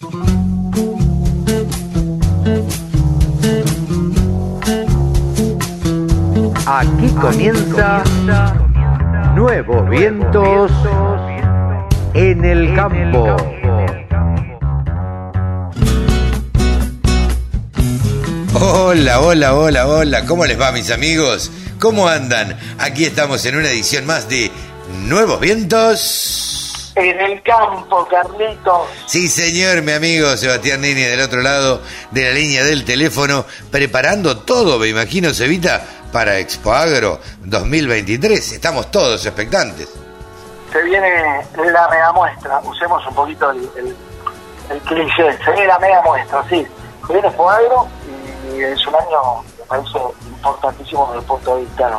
Aquí comienza Nuevos Vientos en el Campo. Hola, hola, hola, hola. ¿Cómo les va, mis amigos? ¿Cómo andan? Aquí estamos en una edición más de Nuevos Vientos. En el campo, Carlitos. Sí, señor, mi amigo Sebastián Nini del otro lado de la línea del teléfono, preparando todo, me imagino, Sevita, para Expo Agro 2023. Estamos todos expectantes. Se viene la mega muestra, usemos un poquito el, el, el cliché, se viene la mega muestra, sí. Se viene Expo Agro y es un año, me parece, importantísimo desde el punto de vista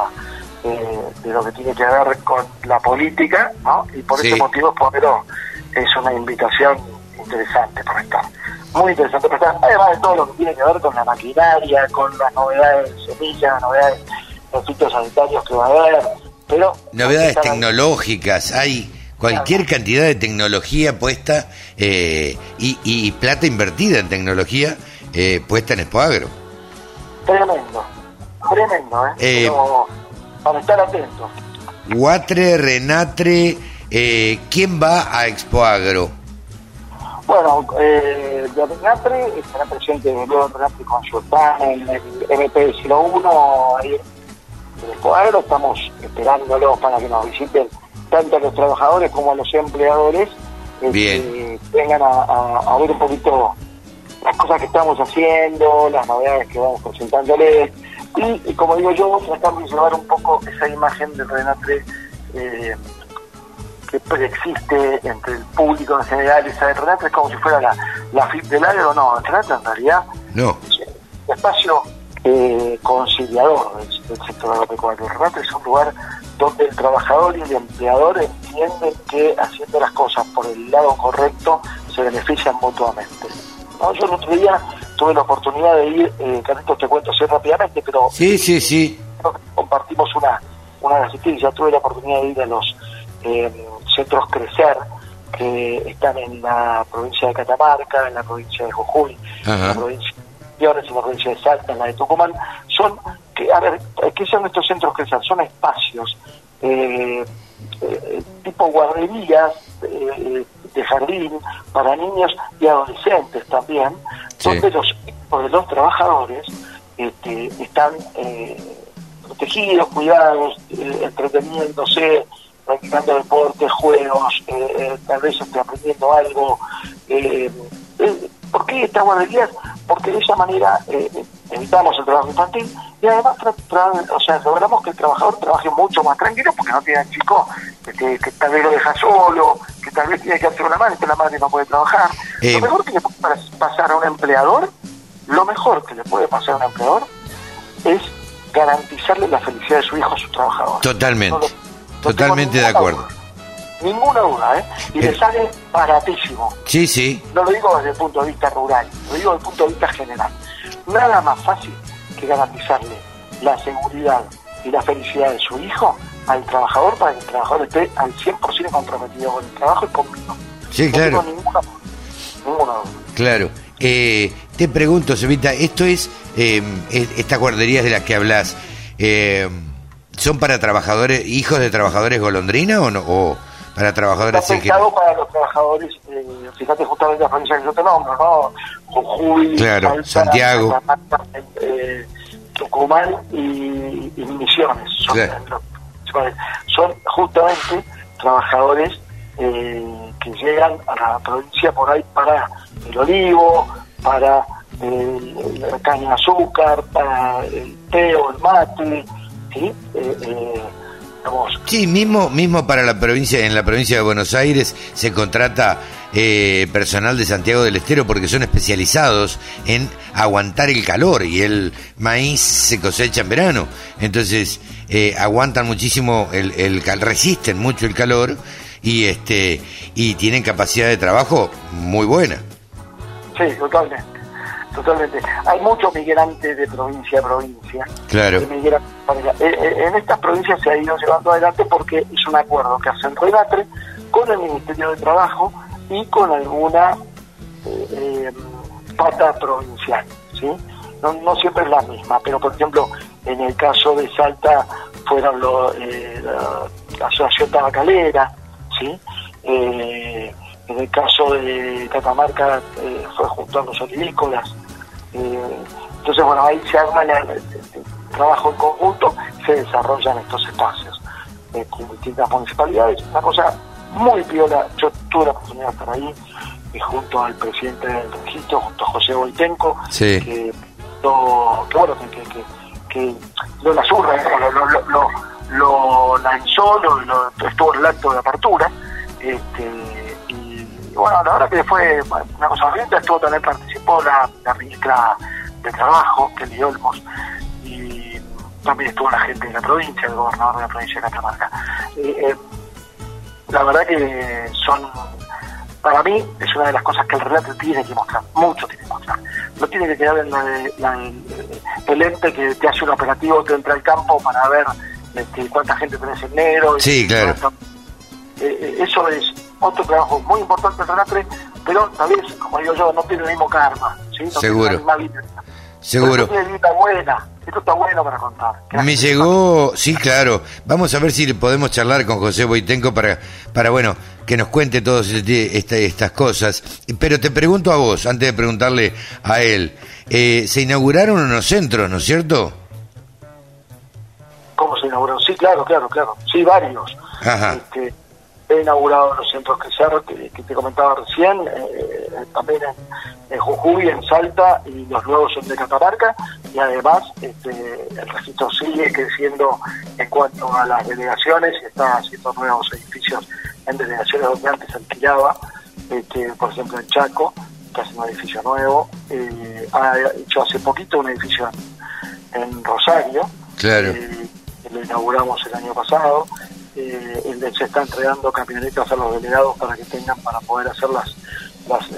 eh, de lo que tiene que ver con la política, ¿no? Y por Sí. ese motivo Expo Agro es una invitación interesante para estar. Muy interesante para estar, además de todo lo que tiene que ver con la maquinaria, con las novedades de semillas, las novedades de fitosanitarios que va a haber, pero... Novedades tecnológicas, hay cualquier cantidad de tecnología puesta eh, y, y plata invertida en tecnología eh, puesta en Expo Agro. Tremendo, tremendo, ¿eh? Eh, Pero para estar atentos. Guatre, Renatre, eh, ¿quién va a Expo Agro? Bueno, eh, de Renatre estará presente luego Renatre con su en el MP01, ahí en el cuadro. Estamos esperándolos para que nos visiten tanto a los trabajadores como a los empleadores. eh, Bien. Que vengan a, a- a ver un poquito las cosas que estamos haendo, las novedades que vamos presentándoles. Y, y como digo yo, tratamos de llevar un poco esa imagen de Renatre. Eh, que preexiste entre el público en general, esa de Renate es como si fuera la, la FIP del agro, no, Renate en realidad No. es un espacio eh, conciliador del, del sector agropecuario. Renate es un lugar donde el trabajador y el empleador entienden que haciendo las cosas por el lado correcto se benefician mutuamente. ¿No? Yo el otro día tuve la oportunidad de ir, eh, Carlitos te cuento así rápidamente, pero Sí, sí, sí. compartimos una, una asistencia. Tuve la oportunidad de ir a los eh, centros Crecer, que están en la provincia de Catamarca, en la provincia de Jujuy, en la provincia de Misiones, en la provincia de Salta, en la de Tucumán. Son, que, a ver, ¿qué son estos centros Crecer? Son espacios eh, eh, tipo guarderías eh, de jardín para niños y adolescentes también, Sí. donde los hijos de los trabajadores este, están eh, protegidos, cuidados, eh, entreteniéndose, practicando deportes, juegos, eh, eh, tal vez aprendiendo algo. ¿Por qué estas guarderías? Porque de esa manera eh, evitamos el trabajo infantil y además tra- tra- o sea, logramos que el trabajador trabaje mucho más tranquilo porque no tiene al chico que, que- que tal vez lo deja solo, que tal vez tiene que hacer una madre, que la madre no puede trabajar. Eh, Lo mejor que le puede pas- pasar a un empleador, lo mejor que le puede pasar a un empleador es garantizarle la felicidad de su hijo a su trabajador. Totalmente. No lo- no Totalmente de acuerdo. duda. Ninguna duda, ¿eh? Y Eh. le sale baratísimo. Sí, sí. No lo digo desde el punto de vista rural, lo digo desde el punto de vista general. Nada más fácil que garantizarle la seguridad y la felicidad de su hijo al trabajador para que el trabajador esté al 100% comprometido con el trabajo y conmigo. Sí, no claro. tengo ninguna, ninguna. Claro. Eh, te pregunto, Sevita, ¿esto es, eh, es- estas guarderías de las que hablas, eh, son para trabajadores, hijos de trabajadores golondrina o no? O para trabajadores Está en pensado para los trabajadores, eh, fíjate justamente las provincias que yo te nombro, ¿no? Jujuy, Claro, Santiago. Eh, Tucumán y, y Misiones. Son, Claro. son- justamente trabajadores eh, que llegan a la provincia por ahí para el olivo, para el- la caña de azúcar, para el té o el mate, ¿sí? Eh, eh, Sí, mismo, mismo para la provincia, en la provincia de Buenos Aires se contrata eh, personal de Santiago del Estero porque son especializados en aguantar el calor y el maíz se cosecha en verano. Entonces eh, aguantan muchísimo el, el resisten mucho el calor y este y tienen capacidad de trabajo muy buena. Sí, totalmente. Totalmente. Hay muchos migrantes de provincia a provincia. Claro. Eh, eh, En estas provincias se ha ido llevando adelante porque es un acuerdo que hacen Renatre con el Ministerio de Trabajo y con alguna eh, pata provincial, ¿sí? No, no siempre es la misma, pero por ejemplo, en el caso de Salta fueron lo, eh, la, Asociación Tabacalera, ¿sí? Eh, en el caso de Catamarca eh, fue junto a los entonces, bueno, ahí se arma el, trabajo en conjunto, se desarrollan estos espacios con distintas municipalidades. Una cosa muy piola, yo tuve la oportunidad de estar ahí y junto al presidente del registro, junto a José Boitenco, que, lo, que, bueno, que, que, que lo la surra, lo, lo, lo, lo lanzó, lo, estuvo en el acto de apertura. Este, y bueno, la verdad que fue una cosa bonita, estuvo también participó la, la ministra de Trabajo, Kelly Olmos, y también estuvo la gente de la provincia, el gobernador de la provincia de Catamarca. Eh, eh, la verdad que son para mí es una de las cosas que el relato tiene que mostrar, mucho tiene que mostrar. No tiene que quedar en la, el ente que te hace un operativo, te entra al campo para ver este, cuánta gente tenés en negro. Sí, claro. Eh, eh, eso es otro trabajo muy importante el relato, pero tal vez, como digo yo, no tiene el mismo karma. ¿sí? Seguro. Seguro. Esto buena, esto está bueno para contar. Me llegó, sí, claro. Vamos a ver si podemos charlar con José Boitenco para, para bueno, que nos cuente todas este, estas cosas. Pero te pregunto a vos, antes de preguntarle a él, eh, se inauguraron unos centros, ¿no es cierto? ¿Cómo se inauguraron? Sí, claro, claro, claro. Sí, varios. Ajá. Este, he inaugurado los centros que, que te comentaba recién, eh, también en, en, Jujuy, en Salta y los nuevos son de Catamarca y además este, el registro sigue creciendo en cuanto a las delegaciones y está haciendo nuevos edificios en delegaciones donde antes alquilaba, este, por ejemplo en Chaco, que hace un edificio nuevo, eh, ha hecho hace poquito un edificio en, Rosario, claro. Eh, lo inauguramos el año pasado, eh, se está entregando camionetas a los delegados para que tengan para poder hacer las,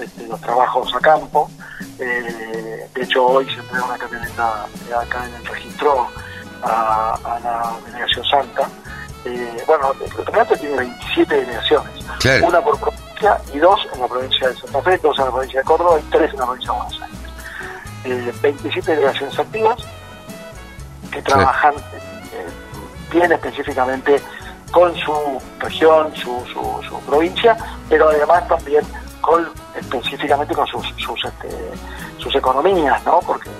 este, los trabajos a campo. Eh, de hecho, hoy se entrega una camioneta acá en el registro a, la delegación Santa. Eh, bueno, el campeonato tiene 27 delegaciones, una por provincia y dos en la provincia de Santa Fe, dos en la provincia de Córdoba y tres en la provincia de Buenos Aires. 27 eh, delegaciones activas que trabajan bien específicamente con su región, su, su, provincia, pero además también con específicamente con sus sus, este, sus economías, ¿no? Porque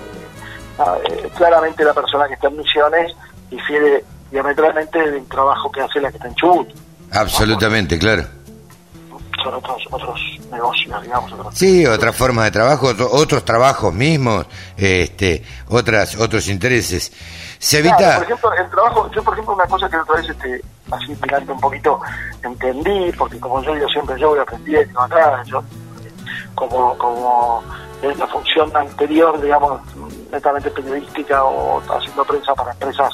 ah, eh, claramente la persona que está en Misiones difiere diametralmente del trabajo que hace la que está en Chubut. Absolutamente, claro. Son otros, otros negocios, digamos. Sí, otra forma de trabajo, otros trabajos mismos, este, otras, otros intereses. Se evita... por ejemplo, el trabajo, yo por ejemplo una cosa que otra vez este, así mirando un poquito, entendí, porque como yo digo siempre, yo voy aprendiendo acá, yo como, como en la función anterior, digamos, netamente periodística o haciendo prensa para empresas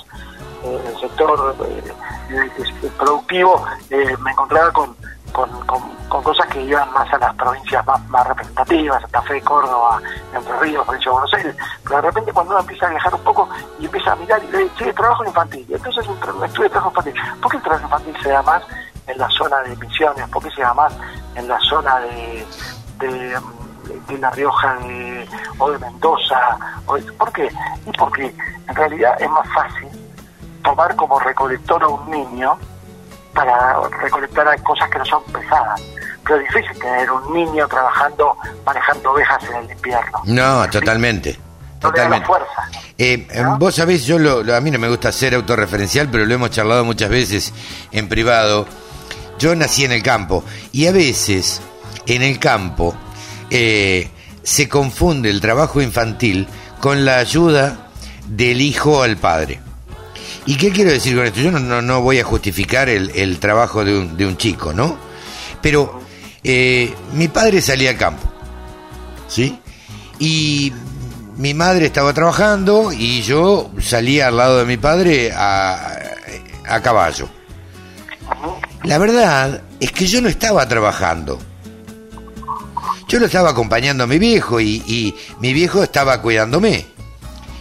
eh, del sector eh, productivo, eh, me encontraba con, con, con, cosas que iban más a las provincias más, más representativas, Santa Fe, Córdoba, Entre Ríos, provincia de Buenos Aires, pero de repente cuando uno empieza a viajar un poco y empieza a mirar y ve, sí, trabajo infantil, entonces estudio de trabajo infantil, ¿por qué el trabajo infantil se da más en la zona de Misiones? ¿Por qué se da más en la zona de, de, La Rioja o de Mendoza? ¿Por qué? Y porque en realidad es más fácil tomar como recolector a un niño para recolectar cosas que no son pesadas. Pero es difícil tener un niño trabajando, manejando ovejas en el invierno. No, totalmente. Totalmente. fuerza, eh, Vos sabés, yo lo, a mí no me gusta ser autorreferencial, pero lo hemos charlado muchas veces en privado. Yo nací en el campo y a veces en el campo eh, se confunde el trabajo infantil con la ayuda del hijo al padre. ¿Y qué quiero decir con esto? Yo no, no, voy a justificar el, trabajo de un, de un, chico, ¿no? Pero eh, mi padre salía al campo, ¿sí? Y mi madre estaba trabajando y yo salía al lado de mi padre a, a caballo. La verdad es que yo no estaba trabajando. Yo lo estaba acompañando a mi viejo y, y mi viejo estaba cuidándome.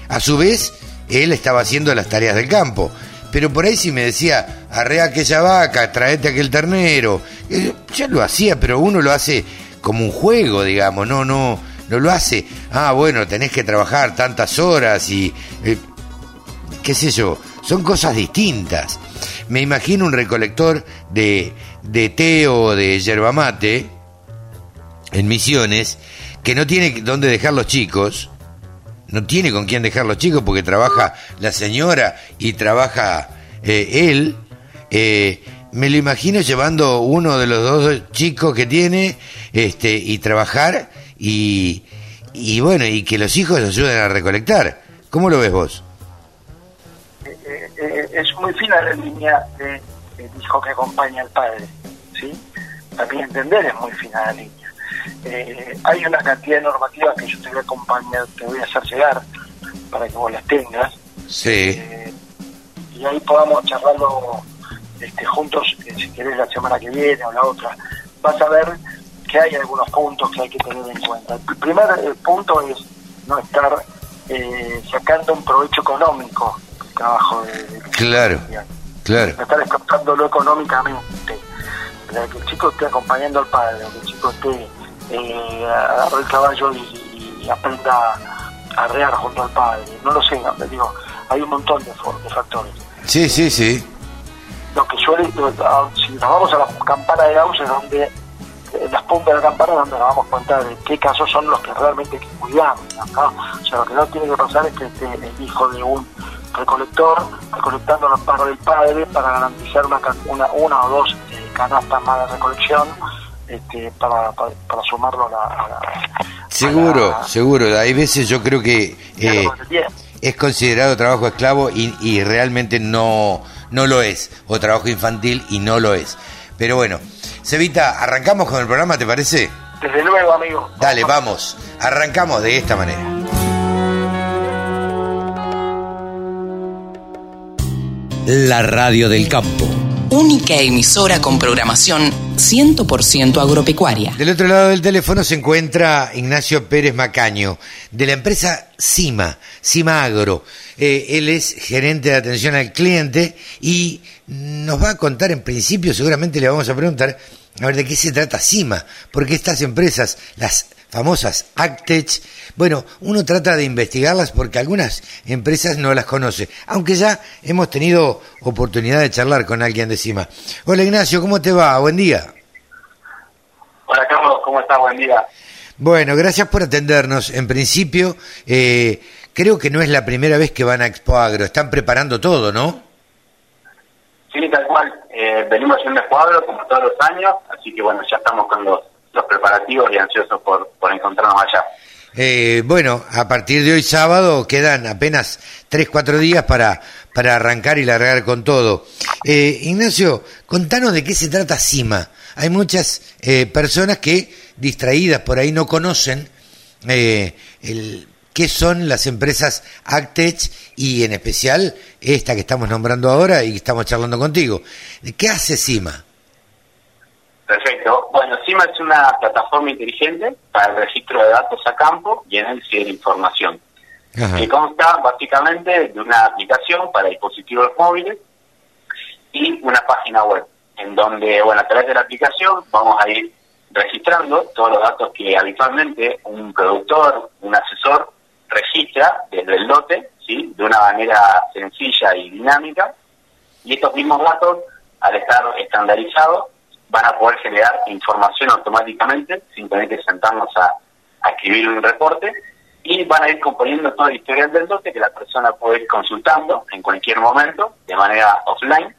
A su vez, él estaba haciendo las tareas del campo. Pero por ahí si me decía, arrea aquella vaca, traete aquel ternero, eh, yo lo hacía, pero uno lo hace como un juego, digamos, no, no, no lo hace, ah, bueno, tenés que trabajar tantas horas y, eh, qué sé yo, son cosas distintas. Me imagino un recolector de, de té o de yerba mate en Misiones que no tiene dónde dejar los chicos, no tiene con quién dejar los chicos porque trabaja la señora y trabaja eh, él. Eh, me lo imagino llevando uno de los dos chicos que tiene este, y trabajar y, y bueno, y que los hijos ayuden a recolectar. ¿Cómo lo ves vos? Eh, eh, es muy fina la línea del hijo que acompaña al padre, ¿sí? También entender es muy fina la línea. Eh, hay una cantidad de normativas que yo te voy a acompañar, te voy a hacer llegar para que vos las tengas. Sí. y ahí podamos charlarlo este, juntos, si querés, la semana que viene o la otra. Vas a ver que hay algunos puntos que hay que tener en cuenta. El primer punto es no estar eh, sacando un provecho económico del trabajo de, claro claro no estar explotándolo económicamente que el chico esté acompañando al padre que el chico esté eh, agarre el caballo y, aprenda a arrear junto al padre. No lo sé digo hay un montón de, de factores. Sí sí sí. Lo que suele si nos vamos a la campana de Gauss es donde las puntas de la campana donde nos vamos a contar de qué casos son los que realmente hay que cuidar. O sea, lo que no tiene que pasar es que esté el hijo de un recolector recolectando los pagos del padre para garantizar una, una, una o dos eh, canastas más de recolección este, para, para, sumarlo a la... seguro, seguro. Hay veces yo creo que eh, es considerado trabajo esclavo y, y realmente no, no lo es. O trabajo infantil y no lo es. Pero bueno, Cevita, arrancamos con el programa, ¿te parece? Desde luego, amigo. Dale, vamos. Arrancamos de esta manera. La radio del campo. Única emisora con programación 100% agropecuaria. Del otro lado del teléfono se encuentra Ignacio Pérez Macaño, de la empresa CIMA, CIMA Agro. Eh, él es gerente de atención al cliente y nos va a contar en principio, seguramente le vamos a preguntar, a ver de qué se trata CIMA, porque estas empresas, las famosas Actech, bueno, uno trata de investigarlas porque algunas empresas no las conoce, aunque ya hemos tenido oportunidad de charlar con alguien de CIMA. Hola Ignacio, ¿cómo te va? Buen día. Hola Carlos, ¿cómo estás? Buen día. Bueno, gracias por atendernos. En principio, eh, creo que no es la primera vez que van a Expo Agro, están preparando todo, ¿no? Sí, tal cual. Eh, venimos en un cuadro como todos los años, así que bueno, ya estamos con los, los preparativos y ansiosos por, por encontrarnos allá. Eh, bueno, a partir de hoy sábado quedan apenas 3, 4 días para, para arrancar y largar con todo. Eh, Ignacio, contanos de qué se trata CIMA. Hay muchas eh, personas que, distraídas por ahí, no conocen eh, el, qué son las empresas Actech y en especial esta que estamos nombrando ahora y que estamos charlando contigo. ¿Qué hace CIMA? Perfecto. Bueno, CIMA es una plataforma inteligente para el registro de datos a campo y en el de información. Que consta básicamente de una aplicación para dispositivos móviles y una página web, en donde, bueno, a través de la aplicación vamos a ir registrando todos los datos que habitualmente un productor, un asesor registra desde el lote, ¿sí? de una manera sencilla y dinámica, y estos mismos datos, al estar estandarizados, van a poder generar información automáticamente, sin tener que sentarnos a, escribir un reporte, y van a ir componiendo todo el historial del lote que la persona puede ir consultando en cualquier momento, de manera offline.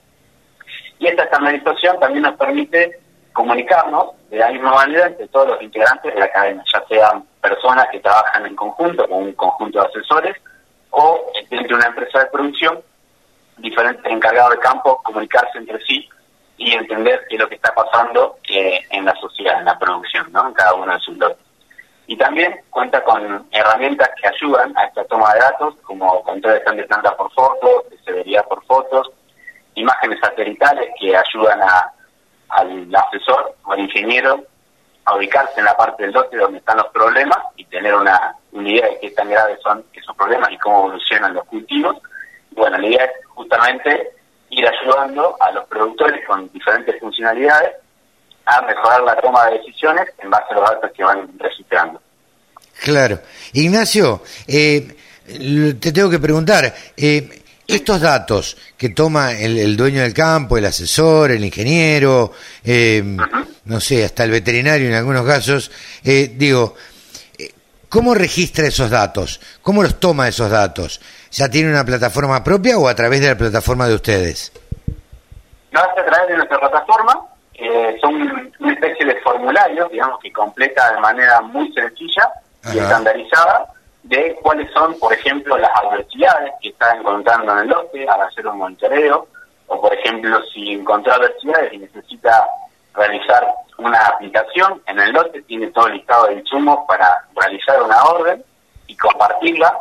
Y esta estandarización también nos permite comunicarnos de la misma manera entre todos los integrantes de la cadena, ya sean personas que trabajan en conjunto con un conjunto de asesores o dentro de una empresa de producción, diferentes encargados de campo comunicarse entre sí y entender qué es lo que está pasando eh, en la sociedad, en la producción, ¿no? en cada uno de sus lotes. Y también cuenta con herramientas que ayudan a esta toma de datos, como control de planta por fotos, de severidad por fotos, imágenes satelitales que ayudan a, al asesor o al ingeniero a ubicarse en la parte del lote donde están los problemas y tener una, idea de qué tan graves son esos problemas y cómo evolucionan los cultivos. Bueno, la idea es justamente ir ayudando a los productores con diferentes funcionalidades a mejorar la toma de decisiones en base a los datos que van registrando. Claro. Ignacio, eh, te tengo que preguntar, eh, estos datos que toma el, dueño del campo, el asesor, el ingeniero, eh, no sé, hasta el veterinario en algunos casos, digo, ¿cómo registra esos datos? ¿Cómo los toma esos datos? ¿Ya tiene una plataforma propia o a través de la plataforma de ustedes? No, a través de nuestra plataforma. son una especie de formulario, digamos, que completa de manera muy sencilla y estandarizada de cuáles son, por ejemplo, las adversidades que está encontrando en el lote al hacer un monitoreo, o por ejemplo, si encontró adversidades y necesita realizar una aplicación en el lote, tiene todo el listado de insumos para realizar una orden y compartirla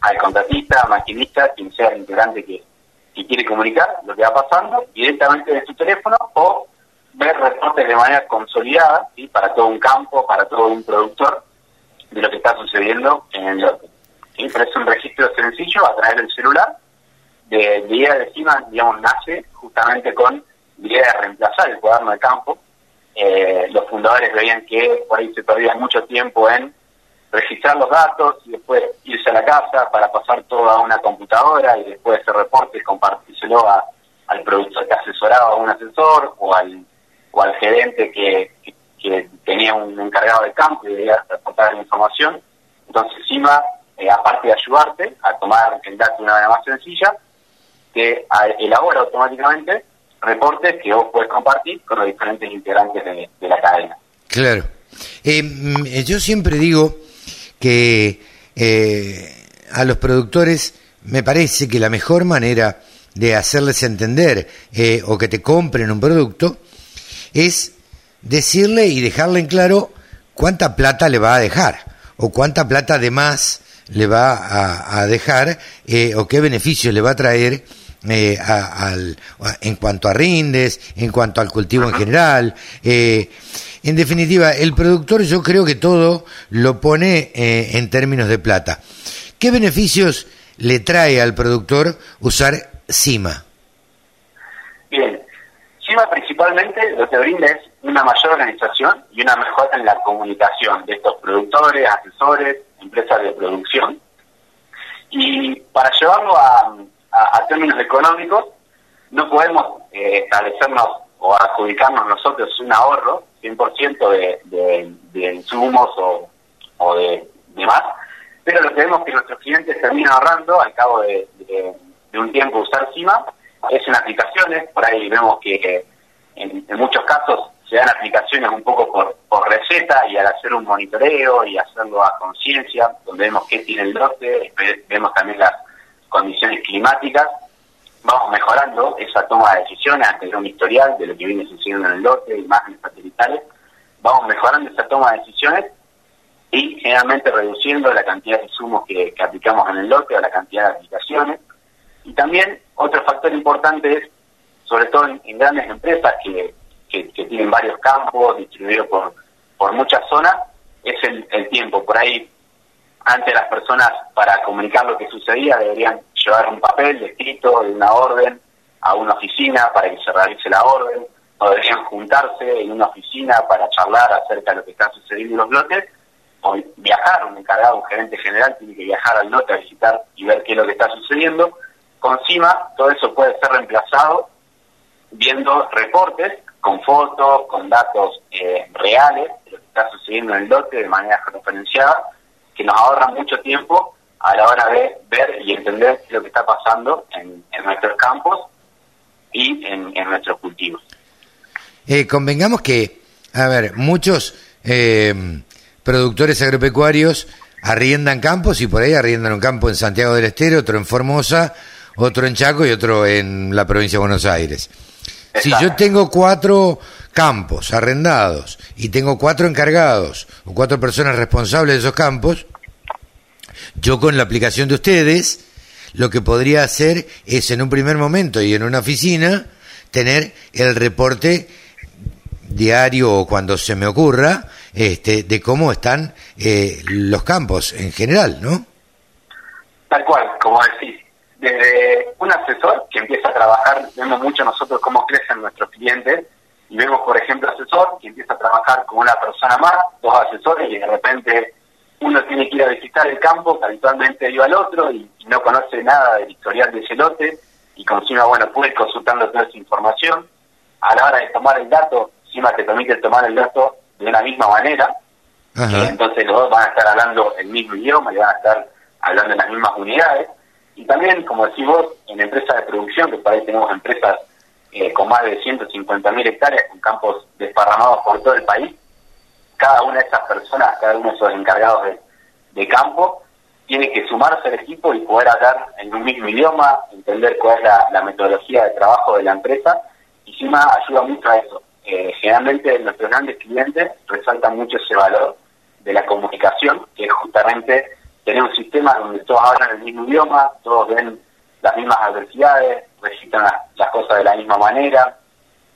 al contratista, maquinista, quien sea el integrante que, que quiere comunicar lo que va pasando directamente de su teléfono o ver reportes de manera consolidada ¿sí? para todo un campo, para todo un productor de lo que está sucediendo en el lote. Pero es un registro sencillo a través del celular. De, de idea de CIMA, digamos, nace justamente con la idea de reemplazar el cuaderno de campo. Eh, los fundadores veían que por ahí se perdía mucho tiempo en registrar los datos y después irse a la casa para pasar todo a una computadora y después ese reporte compartírselo al productor que asesoraba a un asesor o al, o al gerente que, que tenía un encargado de campo y debía reportar la información. Entonces, CIMA, eh, aparte de ayudarte a tomar el dato de una manera más sencilla, te elabora automáticamente reportes que vos puedes compartir con los diferentes integrantes de, la cadena. Claro. Eh, mm, yo siempre digo que eh, a los productores me parece que la mejor manera de hacerles entender o que te compren un producto es decirle y dejarle en claro cuánta plata le va a dejar o cuánta plata de más le va a, dejar eh, o qué beneficio le va a traer eh, al, en cuanto a rindes, en cuanto al cultivo en general. Eh, en definitiva, el productor yo creo que todo lo pone en términos de plata. ¿Qué beneficios le trae al productor usar CIMA? Bien, CIMA principalmente lo que brinda es una mayor organización y una mejora en la comunicación de estos productores, asesores, empresas de producción. Y para llevarlo a, términos económicos, no podemos eh, establecernos o adjudicarnos nosotros un ahorro 100% de, de, de insumos o, o de demás, pero lo que vemos que nuestros clientes terminan ahorrando al cabo de, de un tiempo usar CIMA es en aplicaciones, por ahí vemos que en, en muchos casos se dan aplicaciones un poco por, por receta y al hacer un monitoreo y hacerlo a conciencia, donde vemos qué tiene el lote, vemos también las condiciones climáticas, vamos mejorando esa toma de decisiones ante un historial de lo que viene sucediendo en el lote, imágenes satelitales, vamos mejorando esa toma de decisiones y generalmente reduciendo la cantidad de insumos que, aplicamos en el lote o la cantidad de aplicaciones. Y también otro factor importante es, sobre todo en grandes empresas que que, tienen varios campos distribuidos por, por muchas zonas, es el, tiempo. Por ahí, antes las personas, para comunicar lo que sucedía, deberían llevar un papel escrito de una orden a una oficina para que se realice la orden, o deberían juntarse en una oficina para charlar acerca de lo que está sucediendo en los lotes, o viajar, un encargado, un gerente general tiene que viajar al lote a visitar y ver qué es lo que está sucediendo. Con CIMA todo eso puede ser reemplazado viendo reportes con fotos, con datos eh, reales de lo que está sucediendo en el lote de manera referenciada, que nos ahorran mucho tiempo a la hora de ver y entender lo que está pasando en, nuestros campos y en, nuestros cultivos. Eh, convengamos que, a ver, muchos eh, productores agropecuarios arriendan campos y por ahí arriendan un campo en Santiago del Estero, otro en Formosa, otro en Chaco y otro en la provincia de Buenos Aires. Si yo tengo cuatro campos arrendados y tengo cuatro encargados o cuatro personas responsables de esos campos, yo con la aplicación de ustedes lo que podría hacer es en un primer momento y en una oficina tener el reporte diario o cuando se me ocurra este, de cómo están eh, los campos en general, ¿no? Tal cual, como decís desde un asesor que empieza a trabajar, vemos mucho nosotros cómo crecen nuestros clientes y vemos, por ejemplo, asesor que empieza a trabajar con una persona más, dos asesores, y de repente uno tiene que ir a visitar el campo, que habitualmente iba al otro, y, no conoce nada del historial de ese lote, y encima, bueno, puede ir consultando toda esa información. A la hora de tomar el dato, encima te permite tomar el dato de una misma manera, entonces los dos van a estar hablando el mismo idioma y van a estar hablando en las mismas unidades. Y también, como decís vos, en empresas de producción, que por ahí tenemos empresas eh, con más de 150.000 hectáreas, con campos desparramados por todo el país, cada una de esas personas, cada uno de esos encargados de, campo, tiene que sumarse al equipo y poder hablar en un mismo idioma, entender cuál es la, metodología de trabajo de la empresa, y encima ayuda mucho a eso. Eh, generalmente nuestros grandes clientes resaltan mucho ese valor de la comunicación, que es justamente tener un sistema donde todos hablan el mismo idioma, todos ven las mismas adversidades, registran las, cosas de la misma manera,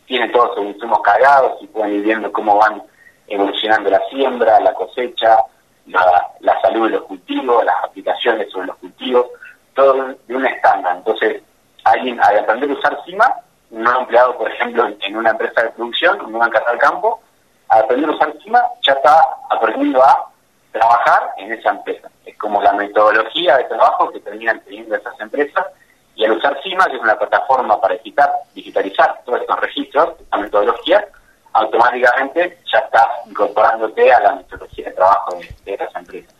tienen todos sus insumos cargados y pueden ir viendo cómo van evolucionando la siembra, la cosecha, la, salud de los cultivos, las aplicaciones sobre los cultivos, todo de un estándar. Entonces, alguien al aprender a usar CIMA, un nuevo empleado, por ejemplo, en una empresa de producción, un nuevo encargado del campo, al aprender a usar CIMA ya está aprendiendo a trabajar en esa empresa. Es como la metodología de trabajo que terminan teniendo esas empresas y al usar CIMA, que es una plataforma para digital, digitalizar todos estos registros, la metodología, automáticamente ya estás incorporándote a la metodología de trabajo de, esas empresas.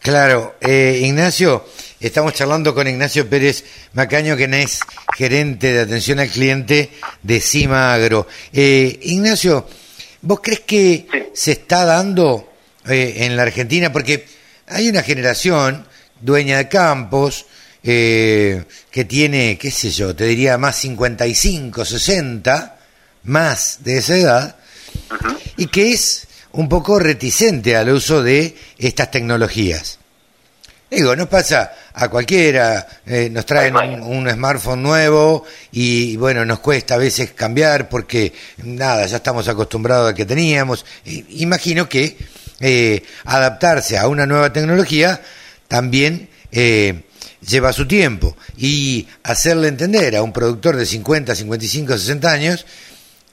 Claro, eh, Ignacio, estamos charlando con Ignacio Pérez Macaño, que es gerente de atención al cliente de CIMA Agro. Eh, Ignacio, ¿vos crees que se está dando eh, en la Argentina? Porque hay una generación dueña de campos, eh, que tiene, qué sé yo, te diría más 55, 60, más de esa edad, y que es un poco reticente al uso de estas tecnologías. Digo, nos pasa a cualquiera, eh, nos traen un, smartphone nuevo y bueno, nos cuesta a veces cambiar porque nada, ya estamos acostumbrados al que teníamos. imagino que eh, adaptarse a una nueva tecnología también eh, lleva su tiempo y hacerle entender a un productor de 50, 55, 60 años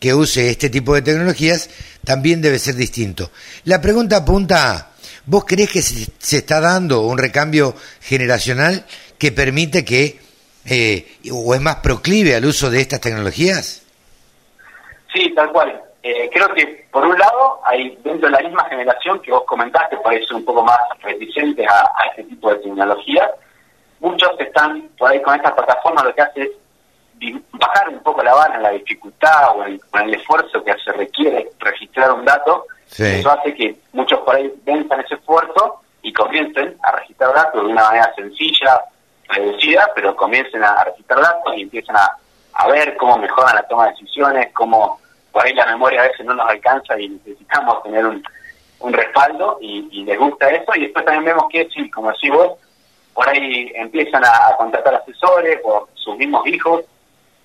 que use este tipo de tecnologías también debe ser distinto. La pregunta apunta a, ¿vos crees que se, está dando un recambio generacional que permite que, eh, o es más proclive al uso de estas tecnologías? Sí, tal cual. Eh, creo que, por un lado, hay dentro de la misma generación que vos comentaste, parece un poco más reticentes a, a este tipo de tecnología, muchos están por ahí con esta plataforma, lo que hace es bajar un poco la vara en la dificultad o en, el esfuerzo que se requiere registrar un dato. Eso hace que muchos por ahí venzan ese esfuerzo y comiencen a registrar datos de una manera sencilla, reducida, pero comiencen a registrar datos y empiezan a, a ver cómo mejoran la toma de decisiones, cómo por ahí la memoria a veces no nos alcanza y necesitamos tener un, un respaldo y, y les gusta eso. Y después también vemos que, sí, como decís vos, por ahí empiezan a, contratar asesores por sus mismos hijos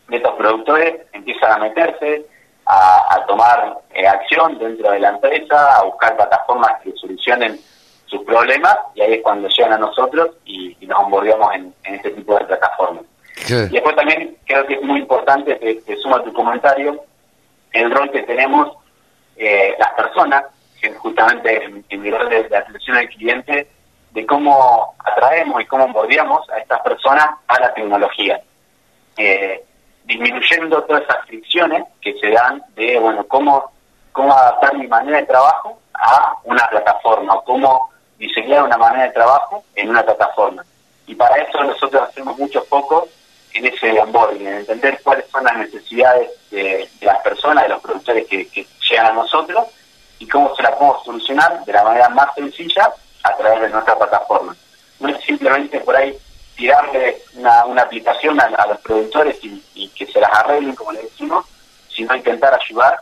de estos productores, empiezan a meterse, a, tomar eh, acción dentro de la empresa, a buscar plataformas que solucionen sus problemas y ahí es cuando llegan a nosotros y, nos onboardamos en, este tipo de plataformas. Y después también creo que es muy importante, que, suma tu comentario, el rol que tenemos eh, las personas, justamente en, en mi rol de atención al cliente, de cómo atraemos y cómo bordeamos a estas personas a la tecnología, eh, disminuyendo todas esas fricciones que se dan de, bueno, cómo, cómo adaptar mi manera de trabajo a una plataforma, o cómo diseñar una manera de trabajo en una plataforma. Y para eso nosotros hacemos mucho foco en ese onboarding, en entender cuáles son las necesidades de, las personas, de los productores que, que llegan a nosotros y cómo se las podemos solucionar de la manera más sencilla a través de nuestra plataforma. No es simplemente por ahí tirarle una, una aplicación a, los productores y, que se las arreglen, como le decimos, sino intentar ayudar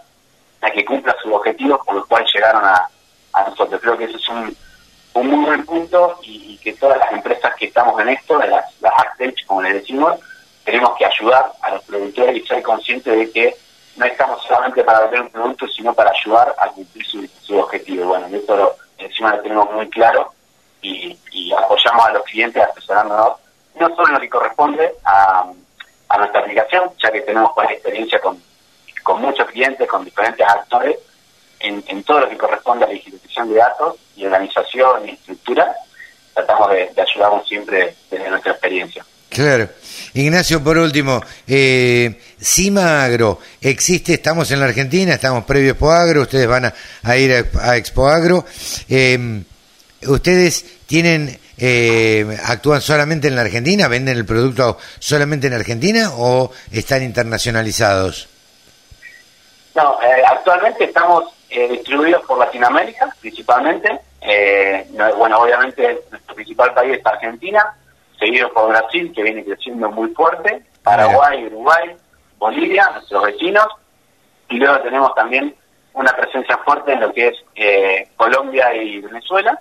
a que cumpla sus objetivos por los cuales llegaron a, nosotros. Creo que ese es un, un muy buen punto y, que todas las empresas que estamos en esto, las, las como le decimos, tenemos que ayudar a los productores y ser conscientes de que no estamos solamente para vender un producto, sino para ayudar a cumplir su, su objetivo. Bueno, esto lo, encima lo tenemos muy claro y, apoyamos a los clientes asesorándonos no solo en lo que corresponde a, nuestra aplicación, ya que tenemos buena experiencia con, con muchos clientes, con diferentes actores, en, todo lo que corresponde a la digitalización de datos y organización y estructura, tratamos de, de ayudarnos siempre desde nuestra experiencia. Claro. Ignacio, por último, eh, Cima Agro, ¿existe? Estamos en la Argentina, estamos previo a Expo Agro, ustedes van a, ir a, Expo Agro. Eh, ¿Ustedes tienen, eh, actúan solamente en la Argentina, venden el producto solamente en Argentina o están internacionalizados? No, eh, actualmente estamos eh, distribuidos por Latinoamérica principalmente. bueno, obviamente nuestro principal país es Argentina seguido por Brasil, que viene creciendo muy fuerte, Paraguay, Uruguay, Bolivia, nuestros vecinos, y luego tenemos también una presencia fuerte en lo que es eh, Colombia y Venezuela,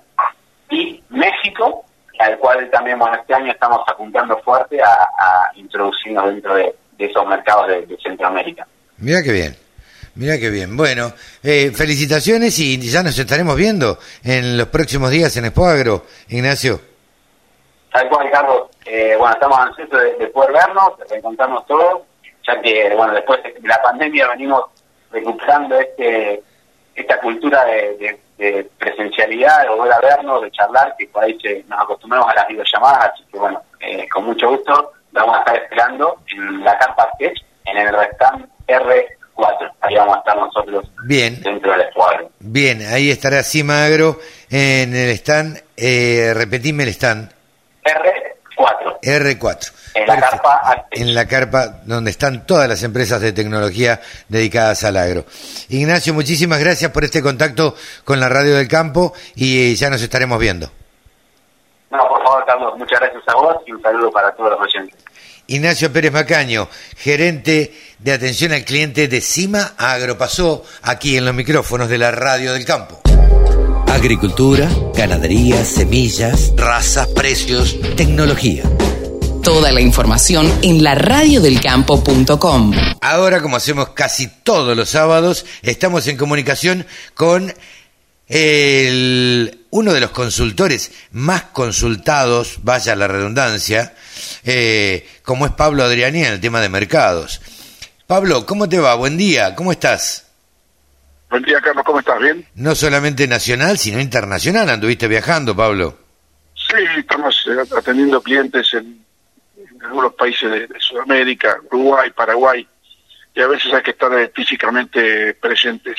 y México, al cual también bueno, este año estamos apuntando fuerte a, introducirnos dentro de, esos mercados de, Centroamérica. Mira qué bien. Mira qué bien. Bueno, eh, felicitaciones y ya nos estaremos viendo en los próximos días en Expo Agro, Ignacio. Tal cual, Carlos. Eh, bueno, estamos ansiosos de, poder vernos, de reencontrarnos todos, ya que, bueno, después de la pandemia venimos recuperando este esta cultura de, presencialidad, de volver a vernos, de charlar, que por ahí nos acostumbramos a las videollamadas, así que, bueno, eh, con mucho gusto vamos a estar esperando en la carpa Sketch, en el stand R4. Ahí vamos a estar nosotros Bien. dentro del escuadrón. Bien, ahí estará Cimagro en el stand. Eh, repetime el stand. R4. R4. En la carpa En la carpa donde están todas las empresas de tecnología dedicadas al agro. Ignacio, muchísimas gracias por este contacto con la Radio del Campo y eh, ya nos estaremos viendo. No, por favor, Carlos, muchas gracias a vos y un saludo para todos los oyentes. Ignacio Pérez Macaño, gerente de atención al cliente de Cima Agro, pasó aquí en los micrófonos de la Radio del Campo. Agricultura, ganadería, semillas, razas, precios, tecnología. Toda la información en la radiodelcampo.com. Ahora, como hacemos casi todos los sábados, estamos en comunicación con el, uno de los consultores más consultados, vaya la redundancia, eh, como es Pablo Adriani en el tema de mercados. Pablo, ¿cómo te va? Buen día, ¿cómo estás? Buen día, Carlos, ¿cómo estás? ¿Bien? No solamente nacional, sino internacional. ¿Anduviste viajando, Pablo? Sí, estamos eh, atendiendo clientes en, algunos países de, Sudamérica, Uruguay, Paraguay, y a veces hay que estar eh, físicamente presentes.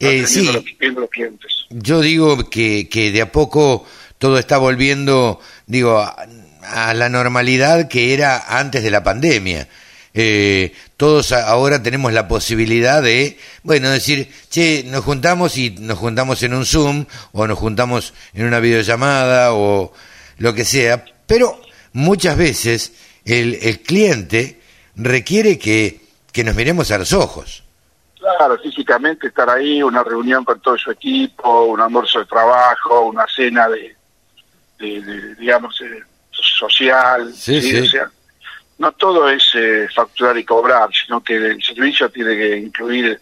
Eh, sí, los, clientes. yo digo que, que de a poco todo está volviendo, digo, a la normalidad que era antes de la pandemia eh, todos ahora tenemos la posibilidad de, bueno, decir, che, nos juntamos y nos juntamos en un Zoom o nos juntamos en una videollamada o lo que sea, pero muchas veces el, el cliente requiere que, que nos miremos a los ojos. Claro, físicamente estar ahí, una reunión con todo su equipo, un almuerzo de trabajo, una cena de, de, digamos, eh, social. Sí, sí no todo es eh, facturar y cobrar, sino que el servicio tiene que incluir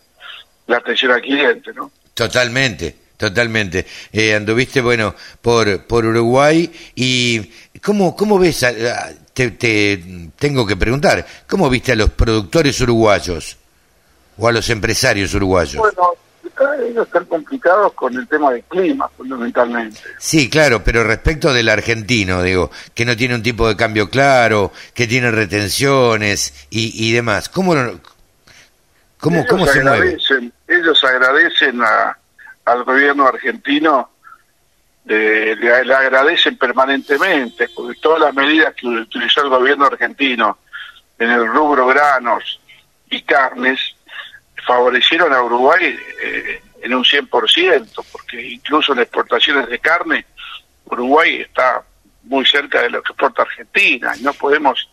la atención al cliente, ¿no? Totalmente, totalmente. Eh, anduviste, bueno, por, por Uruguay y ¿cómo, cómo ves, te, te tengo que preguntar, ¿cómo viste a los productores uruguayos o a los empresarios uruguayos? Bueno, ellos están complicados con el tema del clima, fundamentalmente. Sí, claro, pero respecto del argentino, digo, que no tiene un tipo de cambio claro, que tiene retenciones y, y demás, ¿cómo, cómo, ellos cómo se agradecen, Ellos agradecen al gobierno argentino, le, le agradecen permanentemente, porque todas las medidas que utilizó el gobierno argentino en el rubro granos y carnes, favorecieron a Uruguay eh, en un 100%, porque incluso en exportaciones de carne, Uruguay está muy cerca de lo que exporta Argentina, y no podemos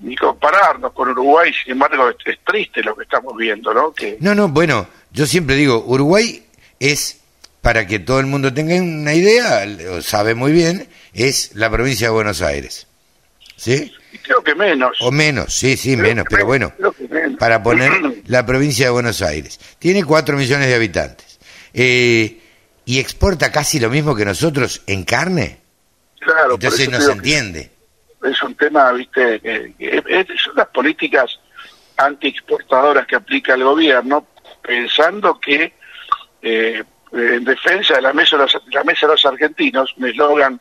ni compararnos con Uruguay, sin embargo es, triste lo que estamos viendo, ¿no? Que... No, no, bueno, yo siempre digo, Uruguay es, para que todo el mundo tenga una idea, sabe muy bien, es la provincia de Buenos Aires. ¿Sí? Creo que menos. O menos, sí, sí, menos, pero bueno, para poner la provincia de Buenos Aires. Tiene cuatro millones de habitantes. Eh, ¿Y exporta casi lo mismo que nosotros en carne? Claro. Entonces no se entiende. Es un tema, viste, que, son las políticas antiexportadoras que aplica el gobierno, pensando que eh, en defensa de la mesa, de los, la mesa de los argentinos, un eslogan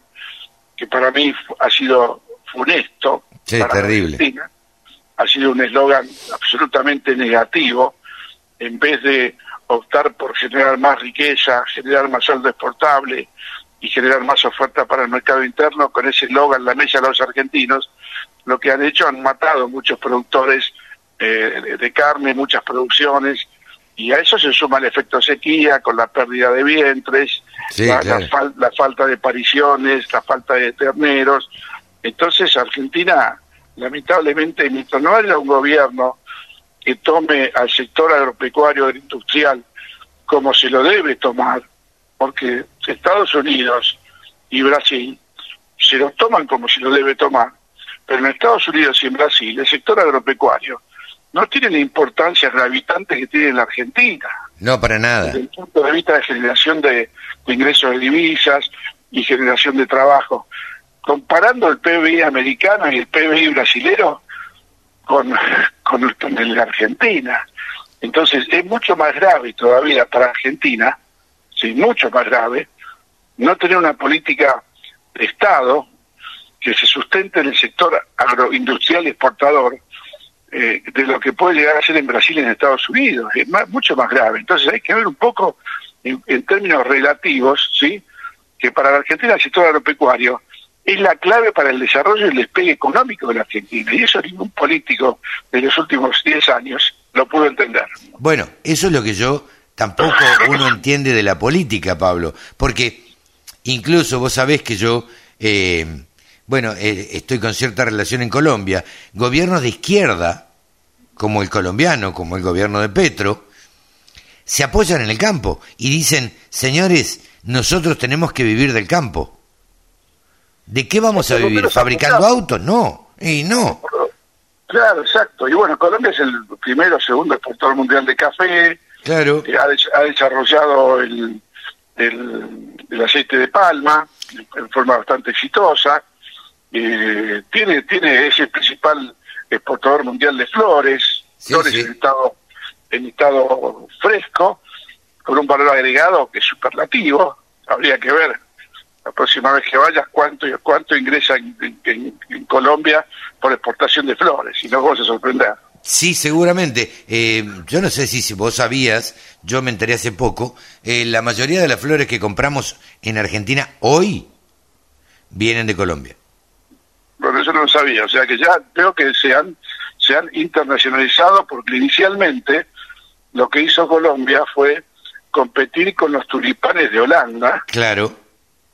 que para mí ha sido funesto, sí, terrible. ha sido un eslogan absolutamente negativo, en vez de optar por generar más riqueza, generar más saldo exportable y generar más oferta para el mercado interno, con ese eslogan, la mesa de los argentinos, lo que han hecho han matado muchos productores eh, de carne, muchas producciones, y a eso se suma el efecto sequía con la pérdida de vientres, la, falta de pariciones, la falta de terneros. Entonces Argentina, lamentablemente, mientras no haya un gobierno que tome al sector agropecuario e industrial como se lo debe tomar, porque Estados Unidos y Brasil se lo toman como se lo debe tomar, pero en Estados Unidos y en Brasil el sector agropecuario no tiene la importancia gravitante que tiene la Argentina. No, para nada. Desde el punto de vista de generación de, ingresos de divisas y generación de trabajo. Comparando el PBI americano y el PBI brasilero con, con, el, con el de Argentina. Entonces es mucho más grave todavía para Argentina, sí, mucho más grave, no tener una política de Estado que se sustente en el sector agroindustrial exportador, eh, de lo que puede llegar a ser en Brasil y en Estados Unidos. Es mucho más grave. Entonces hay que ver un poco en, términos relativos, ¿sí? que para la Argentina el sector agropecuario es la clave para el desarrollo y el despegue económico de la Argentina. Y eso ningún político de los últimos 10 años lo pudo entender. Bueno, eso es lo que yo tampoco uno entiende de la política, Pablo, porque incluso vos sabés que yo... Eh, bueno, eh, estoy con cierta relación en Colombia, gobiernos de izquierda, como el colombiano, como el gobierno de Petro, se apoyan en el campo y dicen, señores, nosotros tenemos que vivir del campo. ¿De qué vamos a vivir? ¿Fabricando autos? No, y no. Claro, exacto. Y bueno, Colombia es el primero o segundo exportador mundial de café. Claro. Ha, ha desarrollado el, el aceite de palma en forma bastante exitosa eh, tiene, tiene ese principal exportador mundial de flores, flores En, estado, en estado fresco, con un valor agregado que es superlativo. Habría que ver la próxima vez que vayas cuánto cuánto ingresa en, Colombia por exportación de flores, y no vos se sorprender. Sí, seguramente. Eh, yo no sé si, vos sabías, yo me enteré hace poco, eh, la mayoría de las flores que compramos en Argentina hoy vienen de Colombia. Bueno, eso no lo sabía, o sea que ya veo que se han, se han internacionalizado porque inicialmente lo que hizo Colombia fue competir con los tulipanes de Holanda. Claro.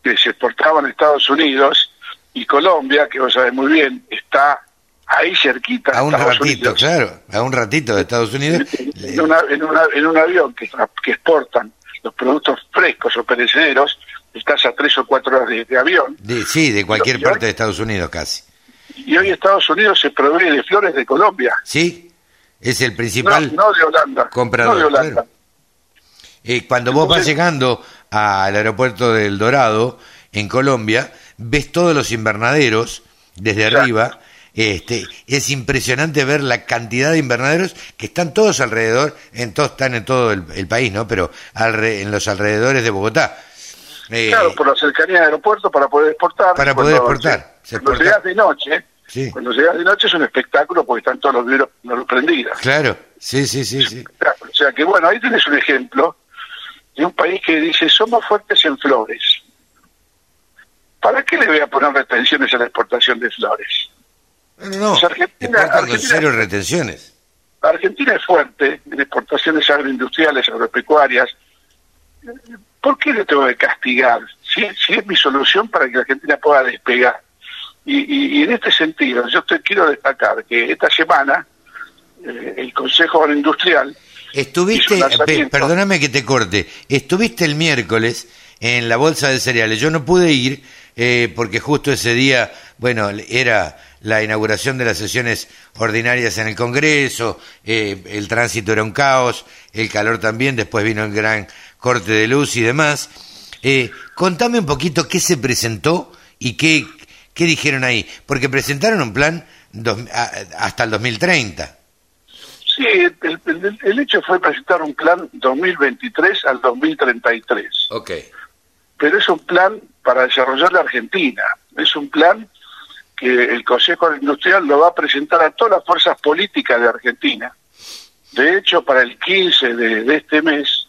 Que se exportaban a Estados Unidos y Colombia, que vos sabés muy bien, está ahí cerquita. A un ratito, claro, a un ratito de Estados Unidos. En, una, en, una, en un avión que, que exportan los productos frescos o perecederos, estás a tres o cuatro horas de, avión. sí, de cualquier parte de Estados Unidos casi. Y hoy Estados Unidos se provee de flores de Colombia. Sí, es el principal no, de Holanda, comprador. No de Holanda. Eh, cuando vos vas llegando al aeropuerto del Dorado, en Colombia, ves todos los invernaderos desde arriba. Este, es impresionante ver la cantidad de invernaderos que están todos alrededor, en todos están en todo el, país, ¿no? Pero en los alrededores de Bogotá. Eh, claro, por la cercanía del aeropuerto para poder exportar. Para poder exportar. cuando llegas de noche, cuando llegas de noche es un espectáculo porque están todos los vidrios prendidos. Claro, sí, sí, sí, sí. O sea que bueno, ahí tienes un ejemplo de un país que dice somos fuertes en flores. ¿Para qué le voy a poner retenciones a la exportación de flores? No, no, pues Argentina, Argentina, cero retenciones. Argentina es fuerte en exportaciones agroindustriales, agropecuarias, ¿por qué le tengo que castigar? Si, es mi solución para que la Argentina pueda despegar. Y, en este sentido, yo te quiero destacar que esta semana eh, el Consejo Agroindustrial... Estuviste, perdóname que te corte, estuviste el miércoles en la Bolsa de Cereales. Yo no pude ir eh, porque justo ese día, bueno, era la inauguración de las sesiones ordinarias en el Congreso, eh, el tránsito era un caos, el calor también, después vino el gran corte de luz y demás. Eh, contame un poquito qué se presentó y qué, qué dijeron ahí, porque presentaron un plan hasta el 2030. Sí, el, hecho fue presentar un plan 2023 al 2033. Ok. Pero es un plan para desarrollar la Argentina. Es un plan que el Consejo Industrial lo va a presentar a todas las fuerzas políticas de Argentina. De hecho, para el 15 de, este mes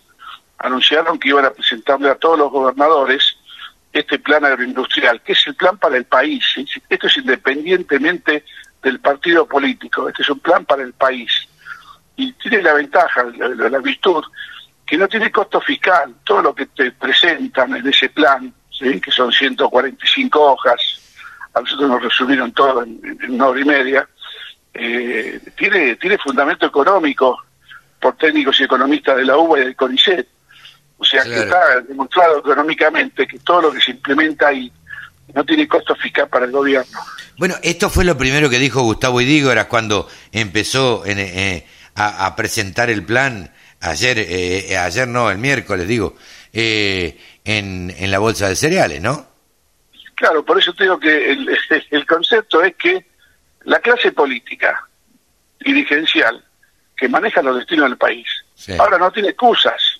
anunciaron que iban a presentarle a todos los gobernadores este plan agroindustrial, que es el plan para el país. Esto es independientemente del partido político, este es un plan para el país y tiene la ventaja, la, virtud, que no tiene costo fiscal. Todo lo que te presentan en ese plan, que son 145 hojas, a nosotros nos resumieron todo en, una hora y media, eh, tiene, tiene fundamento económico por técnicos y economistas de la UBA y del CONICET. O sea que está demostrado económicamente que todo lo que se implementa ahí no tiene costo fiscal para el gobierno. Bueno, esto fue lo primero que dijo Gustavo Idígoras cuando empezó en, eh, a, presentar el plan ayer, eh, ayer no, el miércoles, digo, eh, en, en la bolsa de cereales, ¿no? Claro, por eso te digo que el, el concepto es que la clase política dirigencial que maneja los destinos del país ahora no tiene excusas,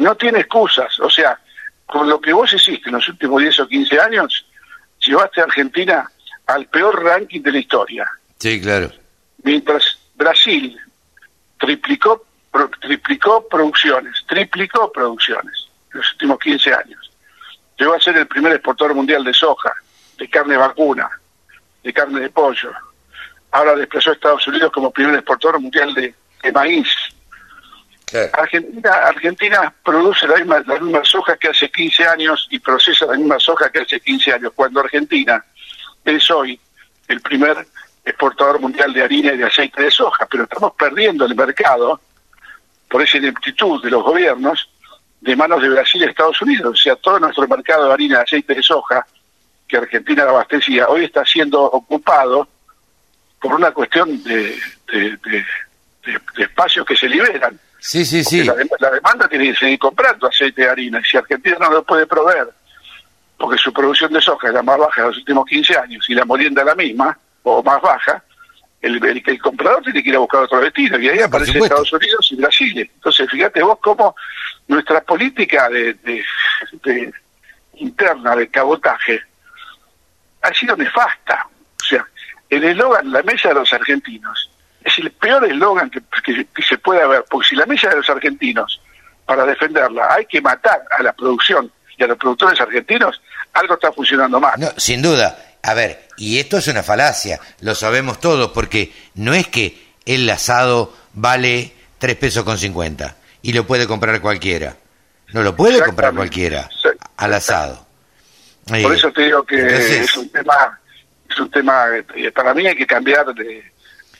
no tiene excusas, o sea, con lo que vos hiciste en los últimos 10 o 15 años, llevaste a Argentina al peor ranking de la historia. Sí, claro. Mientras Brasil triplicó, triplicó producciones, triplicó producciones en los últimos 15 años. Llegó a ser el primer exportador mundial de soja, de carne vacuna, de carne de pollo. Ahora desplazó a Estados Unidos como primer exportador mundial de, maíz. Argentina, Argentina produce la misma, la misma soja que hace 15 años y procesa la misma soja que hace 15 años, cuando Argentina es hoy el primer exportador mundial de harina y de aceite de soja, pero estamos perdiendo el mercado por esa ineptitud de los gobiernos de manos de Brasil y Estados Unidos. O sea, todo nuestro mercado de harina y aceite de soja, que Argentina abastecía, hoy está siendo ocupado por una cuestión de, de, espacios que se liberan. Sí, sí, sí. La, la, demanda tiene que seguir comprando aceite de harina y si Argentina no lo puede proveer, porque su producción de soja es la más baja de los últimos 15 años y la molienda la misma, o más baja, el, el, comprador tiene que ir a buscar otro destino y ahí aparece Estados Unidos y Brasil. Entonces, fíjate vos cómo nuestra política de, de, interna de cabotaje ha sido nefasta. O sea, el eslogan La Mesa de los Argentinos es el peor eslogan que, que, se puede haber, porque si la Mesa de los Argentinos, para defenderla, hay que matar a la producción y a los productores argentinos, algo está funcionando mal. No, sin duda, a ver, y esto es una falacia, lo sabemos todos, porque no es que el asado vale tres pesos con 50 y lo puede comprar cualquiera. No lo puede comprar cualquiera al asado. Por eh, eso te digo que es un tema, es un tema, eh, para mí hay que cambiar de,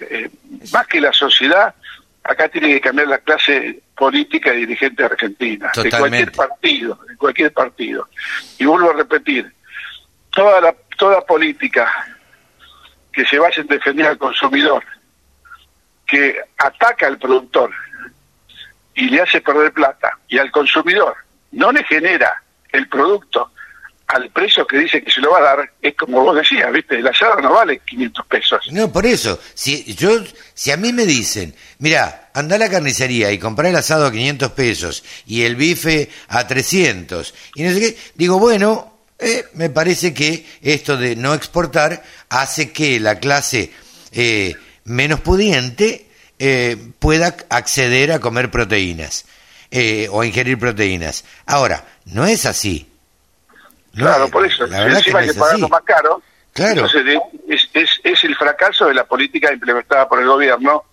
eh, más que la sociedad, acá tiene que cambiar la clase política y dirigente argentina, de cualquier partido, de cualquier partido. Y vuelvo a repetir, toda la toda política que se vaya a defender al consumidor, que ataca al productor y le hace perder plata, y al consumidor no le genera el producto al precio que dice que se lo va a dar, es como vos decías, ¿viste? El asado no vale 500 pesos. No, por eso, si yo si a mí me dicen, mira, anda a la carnicería y compra el asado a 500 pesos y el bife a 300 y no sé qué, digo, bueno, eh, me parece que esto de no exportar hace que la clase eh, menos pudiente eh, pueda acceder a comer proteínas o ingerir proteínas. Ahora, no es así. Claro, por eso. La verdad encima que, que más caro. Claro. es, es, es el fracaso de la política implementada por el gobierno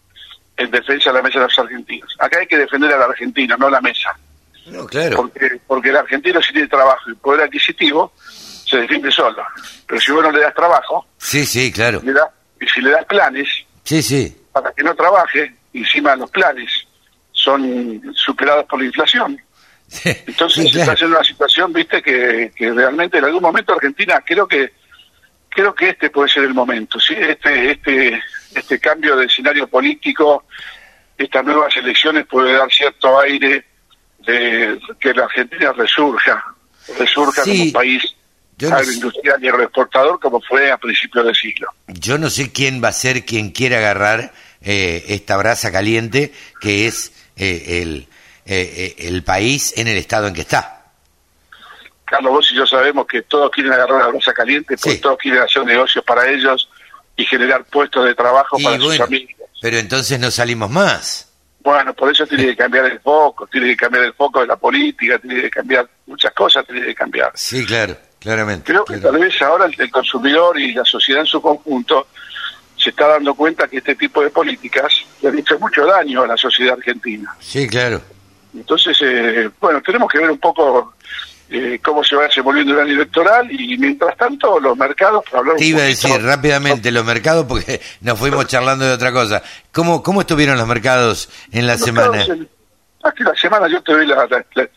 en defensa de la mesa de los argentinos. Acá hay que defender al argentino, no la mesa. No, claro. Porque, porque el argentino si tiene trabajo y poder adquisitivo, se defiende solo. Pero si vos no le das trabajo, sí, sí, claro. y si le das planes, sí, sí. para que no trabaje, encima los planes son superados por la inflación. Entonces se está haciendo una situación, viste, que, que realmente en algún momento Argentina creo que creo que este puede ser el momento, sí, este este este cambio de escenario político, estas nuevas elecciones puede dar cierto aire de que la Argentina resurja, resurja como un país agroindustrial y agroexportador como fue a principios del siglo. Yo no sé quién va a ser quien quiera agarrar eh, esta brasa caliente que es eh, el, eh, el país en el estado en que está. Carlos, vos y yo sabemos que todos quieren agarrar la brasa caliente, porque todos quieren hacer negocios para ellos y generar puestos de trabajo para sus amigos. Pero entonces no salimos más. Bueno, por eso tiene que cambiar el foco, tiene que cambiar el foco de la política, tiene que cambiar muchas cosas, tiene que cambiar. Sí, claro, claramente. Creo que tal vez ahora el, consumidor y la sociedad en su conjunto se está dando cuenta que este tipo de políticas le han hecho mucho daño a la sociedad argentina. Sí, claro. Entonces, eh, bueno, tenemos que ver un poco eh, cómo se va desenvolviendo el año electoral y mientras tanto los mercados... Te iba a decir rápidamente los mercados porque nos fuimos charlando de otra cosa. ¿Cómo, cómo estuvieron los mercados en la semana? que la semana yo te doy la,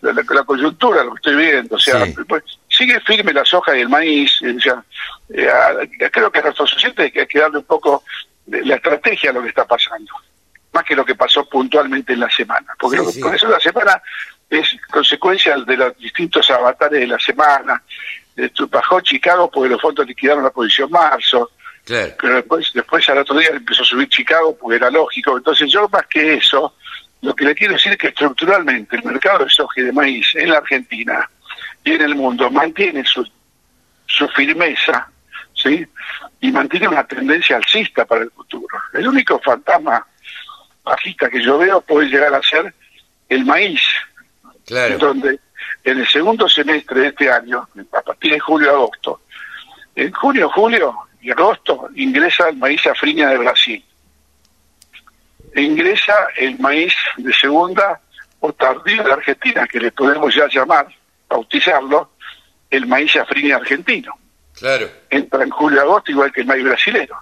la, coyuntura, lo que estoy viendo. O sea, pues, sigue firme la soja y el maíz. Eh, o sea, eh, creo que a nuestros oyentes hay que darle un poco de la estrategia a lo que está pasando más que lo que pasó puntualmente en la semana. Porque con eso la semana es consecuencia de los distintos avatares de la semana. Bajó Chicago porque los fondos liquidaron la posición marzo. Pero después, después al otro día empezó a subir Chicago porque era lógico. Entonces yo más que eso, lo que le quiero decir es que estructuralmente el mercado de soja y de maíz en la Argentina y en el mundo mantiene su, su firmeza, ¿sí? Y mantiene una tendencia alcista para el futuro. El único fantasma bajista que yo veo puede llegar a ser el maíz, donde en el segundo semestre de este año, a partir de julio-agosto, en junio, julio y agosto ingresa el maíz afriña de Brasil. E ingresa el maíz de segunda o tardío de Argentina, que le podemos ya llamar, bautizarlo, el maíz afriña argentino. Claro. Entra en julio-agosto igual que el maíz brasilero.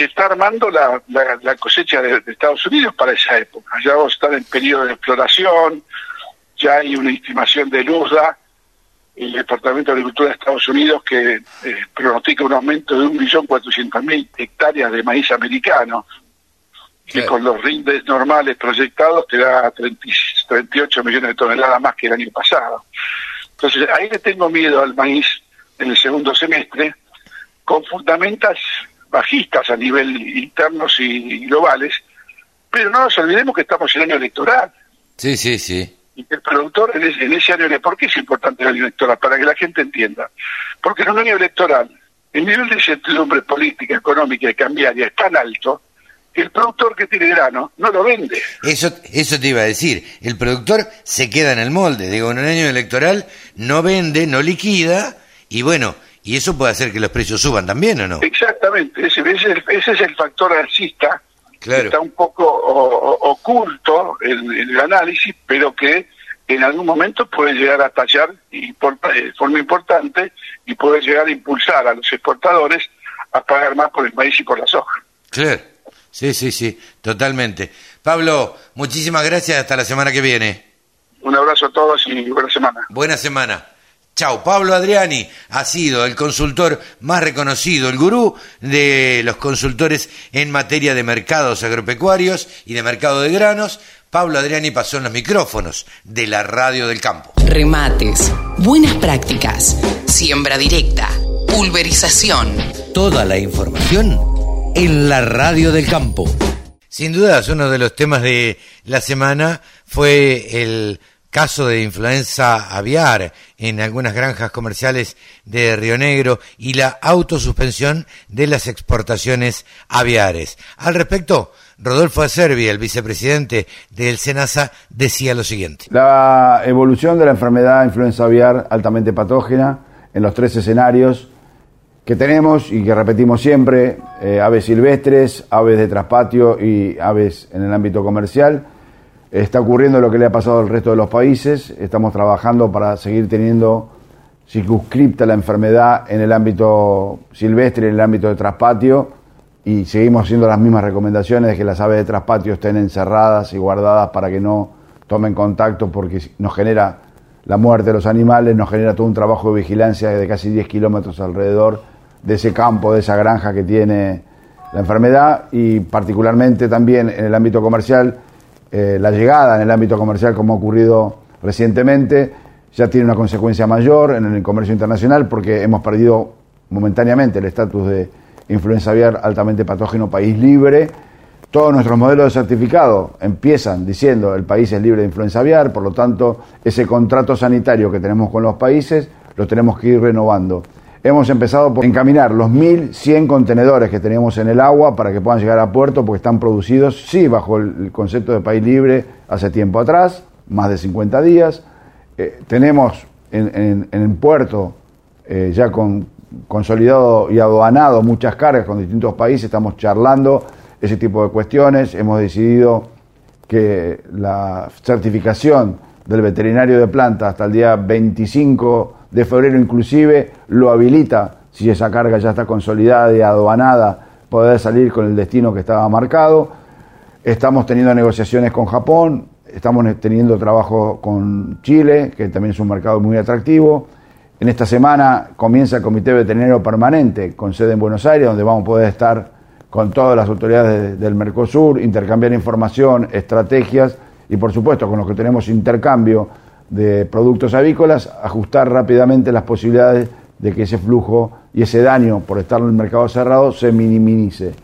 Se está armando la, la, cosecha de, de, Estados Unidos para esa época. Ya vamos a estar en periodo de exploración, ya hay una estimación de LUSDA, el Departamento de Agricultura de Estados Unidos, que eh, pronostica un aumento de 1.400.000 hectáreas de maíz americano, que con los rindes normales proyectados te da 38 millones de toneladas más que el año pasado. Entonces, ahí le tengo miedo al maíz en el segundo semestre, con fundamentas bajistas a nivel internos y globales, pero no nos olvidemos que estamos en año electoral. Sí, sí, sí el productor en ese, año ¿Por qué es importante el año electoral? Para que la gente entienda. Porque en un año electoral el nivel de incertidumbre política, económica y cambiaria es tan alto que el productor que tiene grano no lo vende. Eso, eso te iba a decir. El productor se queda en el molde. Digo, en un año electoral no vende, no liquida y bueno, y eso puede hacer que los precios suban también, ¿o no? Exactamente. Ese, ese es el factor alcista está un poco oculto en, el análisis, pero que en algún momento puede llegar a tallar y por, eh, de forma importante y puede llegar a impulsar a los exportadores a pagar más por el maíz y por la soja. Claro, sí, sí, sí, totalmente. Pablo, muchísimas gracias, hasta la semana que viene. Un abrazo a todos y buena semana. Buena semana. Chao, Pablo Adriani ha sido el consultor más reconocido, el gurú de los consultores en materia de mercados agropecuarios y de mercado de granos. Pablo Adriani pasó en los micrófonos de la radio del campo. Remates, buenas prácticas, siembra directa, pulverización. Toda la información en la radio del campo. Sin dudas, uno de los temas de la semana fue el caso de influenza aviar en algunas granjas comerciales de Río Negro y la autosuspensión de las exportaciones aviares. Al respecto, Rodolfo Acerbi, el vicepresidente del SENASA, decía lo siguiente. La evolución de la enfermedad influenza aviar altamente patógena en los tres escenarios que tenemos y que repetimos siempre, eh, aves silvestres, aves de traspatio y aves en el ámbito comercial, Está ocurriendo lo que le ha pasado al resto de los países. Estamos trabajando para seguir teniendo circunscripta la enfermedad en el ámbito silvestre, en el ámbito de traspatio, y seguimos haciendo las mismas recomendaciones de que las aves de traspatio estén encerradas y guardadas para que no tomen contacto porque nos genera la muerte de los animales, nos genera todo un trabajo de vigilancia de casi 10 kilómetros alrededor de ese campo, de esa granja que tiene la enfermedad y particularmente también en el ámbito comercial eh, la llegada en el ámbito comercial como ha ocurrido recientemente ya tiene una consecuencia mayor en el comercio internacional porque hemos perdido momentáneamente el estatus de influenza aviar altamente patógeno país libre, Todos nuestros modelos de certificado empiezan diciendo el país es libre de influenza aviar, por lo tanto ese contrato sanitario que tenemos con los países lo tenemos que ir renovando. Hemos empezado por encaminar los 1.100 contenedores que tenemos en el agua para que puedan llegar a puerto porque están producidos, sí, bajo el concepto de país libre hace tiempo atrás, más de 50 días. Eh, tenemos en, en, puerto eh, ya con consolidado y aduanado muchas cargas con distintos países, estamos charlando ese tipo de cuestiones. Hemos decidido que la certificación del veterinario de planta hasta el día 25 de febrero inclusive lo habilita, si esa carga ya está consolidada y aduanada, poder salir con el destino que estaba marcado. Estamos teniendo negociaciones con Japón, estamos teniendo trabajo con Chile, que también es un mercado muy atractivo. En esta semana comienza el Comité Veterinario Permanente con sede en Buenos Aires, donde vamos a poder estar con todas las autoridades del Mercosur, intercambiar información, estrategias y por supuesto con los que tenemos intercambio de productos avícolas, ajustar rápidamente las posibilidades de que ese flujo y ese daño por estar en el mercado cerrado se minimice.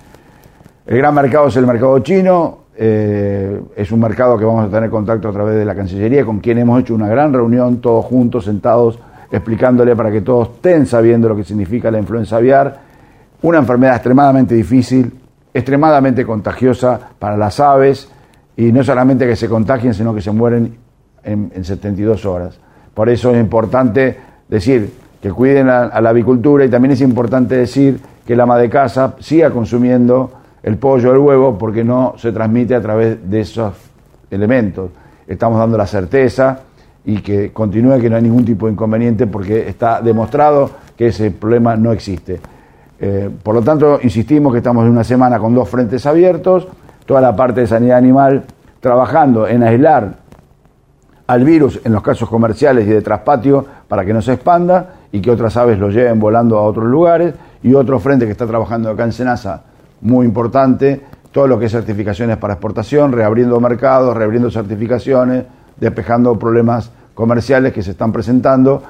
El gran mercado es el mercado chino, eh, es un mercado que vamos a tener contacto a través de la Cancillería, con quien hemos hecho una gran reunión, todos juntos, sentados, explicándole para que todos estén sabiendo lo que significa la influenza aviar una enfermedad extremadamente difícil, extremadamente contagiosa para las aves y no solamente que se contagien, sino que se mueren en, 72 horas. Por eso es importante decir que cuiden a, la avicultura y también es importante decir que la ama de casa siga consumiendo el pollo el huevo porque no se transmite a través de esos elementos. Estamos dando la certeza y que continúe que no hay ningún tipo de inconveniente porque está demostrado que ese problema no existe. Eh, por lo tanto, insistimos que estamos en una semana con dos frentes abiertos, toda la parte de sanidad animal trabajando en aislar al virus en los casos comerciales y de traspatio para que no se expanda y que otras aves lo lleven volando a otros lugares, y otro frente que está trabajando acá en Senasa, muy importante, todo lo que es certificaciones para exportación, reabriendo mercados, reabriendo certificaciones, despejando problemas comerciales que se están presentando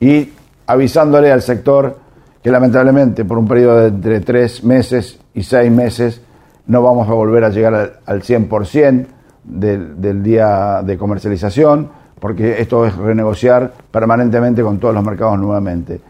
y avisándole al sector que lamentablemente por un periodo de entre tres meses y seis meses no vamos a volver a llegar al, 100% del, del día de comercialización, porque esto es renegociar permanentemente con todos los mercados nuevamente.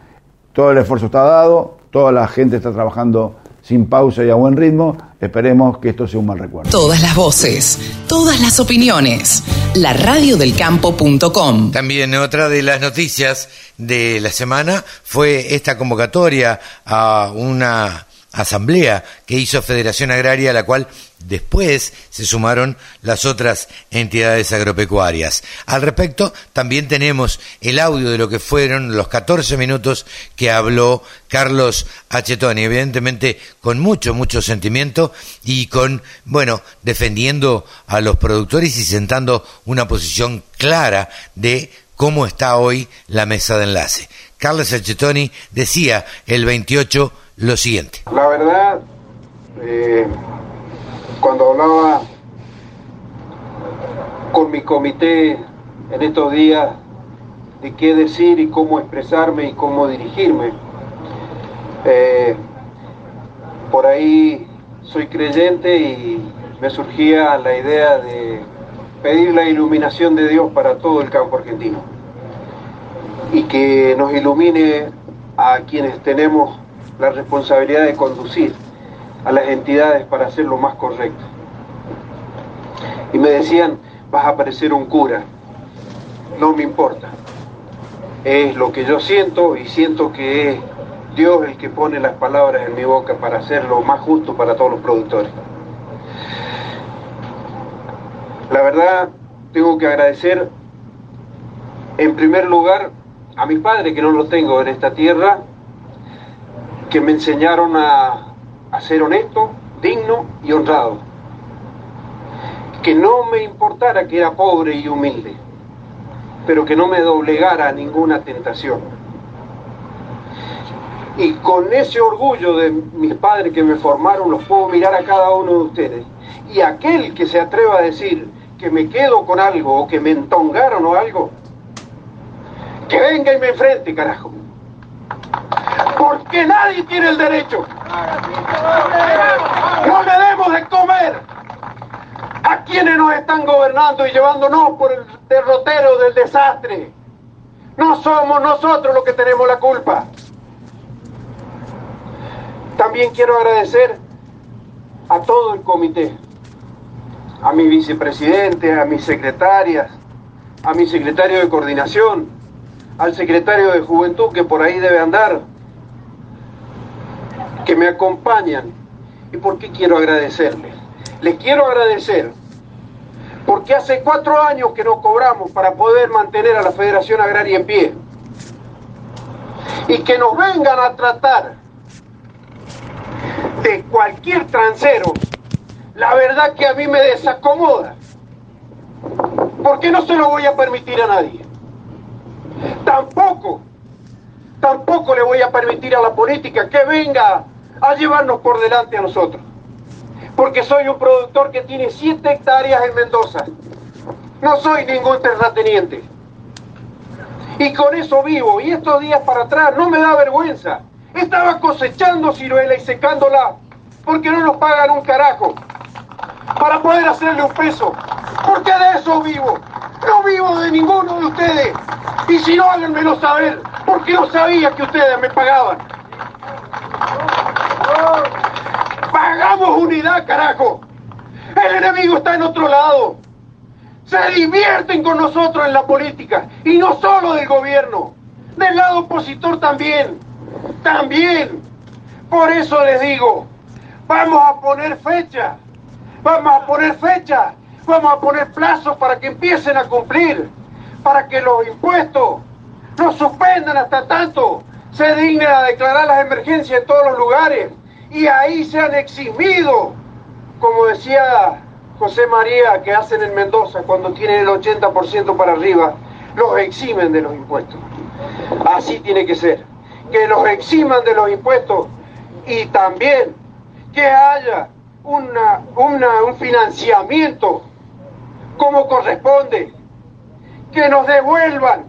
Todo el esfuerzo está dado, toda la gente está trabajando sin pausa y a buen ritmo. Esperemos que esto sea un mal recuerdo. Todas las voces, todas las opiniones. La radiodelcampo.com. También otra de las noticias de la semana fue esta convocatoria a una asamblea que hizo Federación Agraria, a la cual después se sumaron las otras entidades agropecuarias. Al respecto, también tenemos el audio de lo que fueron los 14 minutos que habló Carlos Achetoni, evidentemente con mucho, mucho sentimiento y con, bueno, defendiendo a los productores y sentando una posición clara de cómo está hoy la mesa de enlace. Carlos Achetoni decía el 28 lo siguiente. La verdad, eh, cuando hablaba con mi comité en estos días de qué decir y cómo expresarme y cómo dirigirme, eh, por ahí soy creyente y me surgía la idea de pedir la iluminación de Dios para todo el campo argentino y que nos ilumine a quienes tenemos la responsabilidad de conducir a las entidades para hacer lo más correcto. Y me decían, vas a parecer un cura. No me importa. Es lo que yo siento y siento que es Dios el que pone las palabras en mi boca para hacer lo más justo para todos los productores. La verdad, tengo que agradecer en primer lugar a mis padres, que no los tengo en esta tierra, que me enseñaron a, ser honesto, digno y honrado. Que no me importara que era pobre y humilde, pero que no me doblegara a ninguna tentación. Y con ese orgullo de mis padres que me formaron, los puedo mirar a cada uno de ustedes. Y aquel que se atreva a decir que me quedo con algo o que me entongaron o algo, que venga y me enfrente, carajo porque nadie tiene el derecho. No le demos de comer a quienes nos están gobernando y llevándonos por el derrotero del desastre. No somos nosotros los que tenemos la culpa. También quiero agradecer a todo el comité, a mi vicepresidente, a mis secretarias, a mi secretario de coordinación, al secretario de juventud que por ahí debe andar, que me acompañan. ¿Y por qué quiero agradecerles? Les quiero agradecer porque hace cuatro años que no cobramos para poder mantener a la Federación Agraria en pie. Y que nos vengan a tratar de cualquier transero, la verdad que a mí me desacomoda. Porque no se lo voy a permitir a nadie. Tampoco, le voy a permitir a la política que venga a llevarnos por delante a nosotros. Porque soy un productor que tiene 7 hectáreas en Mendoza. No soy ningún terrateniente. Y con eso vivo. Y estos días para atrás no me da vergüenza. Estaba cosechando ciruela y secándola. Porque no nos pagan un carajo. Para poder hacerle un peso. Porque de eso vivo. No vivo de ninguno de ustedes. Y si no, háganmelo saber. Porque no sabía que ustedes me pagaban. Pagamos unidad, carajo. El enemigo está en otro lado. Se divierten con nosotros en la política. Y no solo del gobierno. Del lado opositor también. También. Por eso les digo, vamos a poner fecha. Vamos a poner fecha. Vamos a poner plazos para que empiecen a cumplir. Para que los impuestos no suspendan hasta tanto se dignen a declarar las emergencias en todos los lugares y ahí se han eximido, como decía José María, que hacen en Mendoza cuando tienen el 80% para arriba, los eximen de los impuestos. Así tiene que ser, que los eximan de los impuestos y también que haya una, un financiamiento como corresponde, que nos devuelvan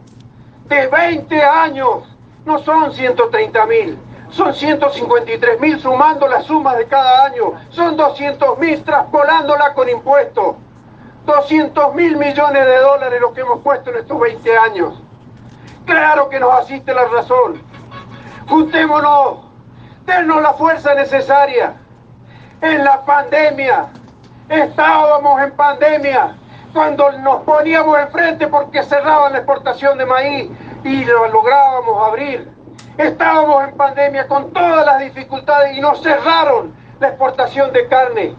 de 20 años, no son 130 mil, son 153 mil sumando las sumas de cada año. Son 200 mil traspolándola con impuestos. 200 mil millones de dólares lo que hemos puesto en estos 20 años. Claro que nos asiste la razón. Juntémonos. Denos la fuerza necesaria. En la pandemia. Estábamos en pandemia. Cuando nos poníamos enfrente porque cerraban la exportación de maíz y lo lográbamos abrir Estábamos en pandemia con todas las dificultades y nos cerraron la exportación de carne.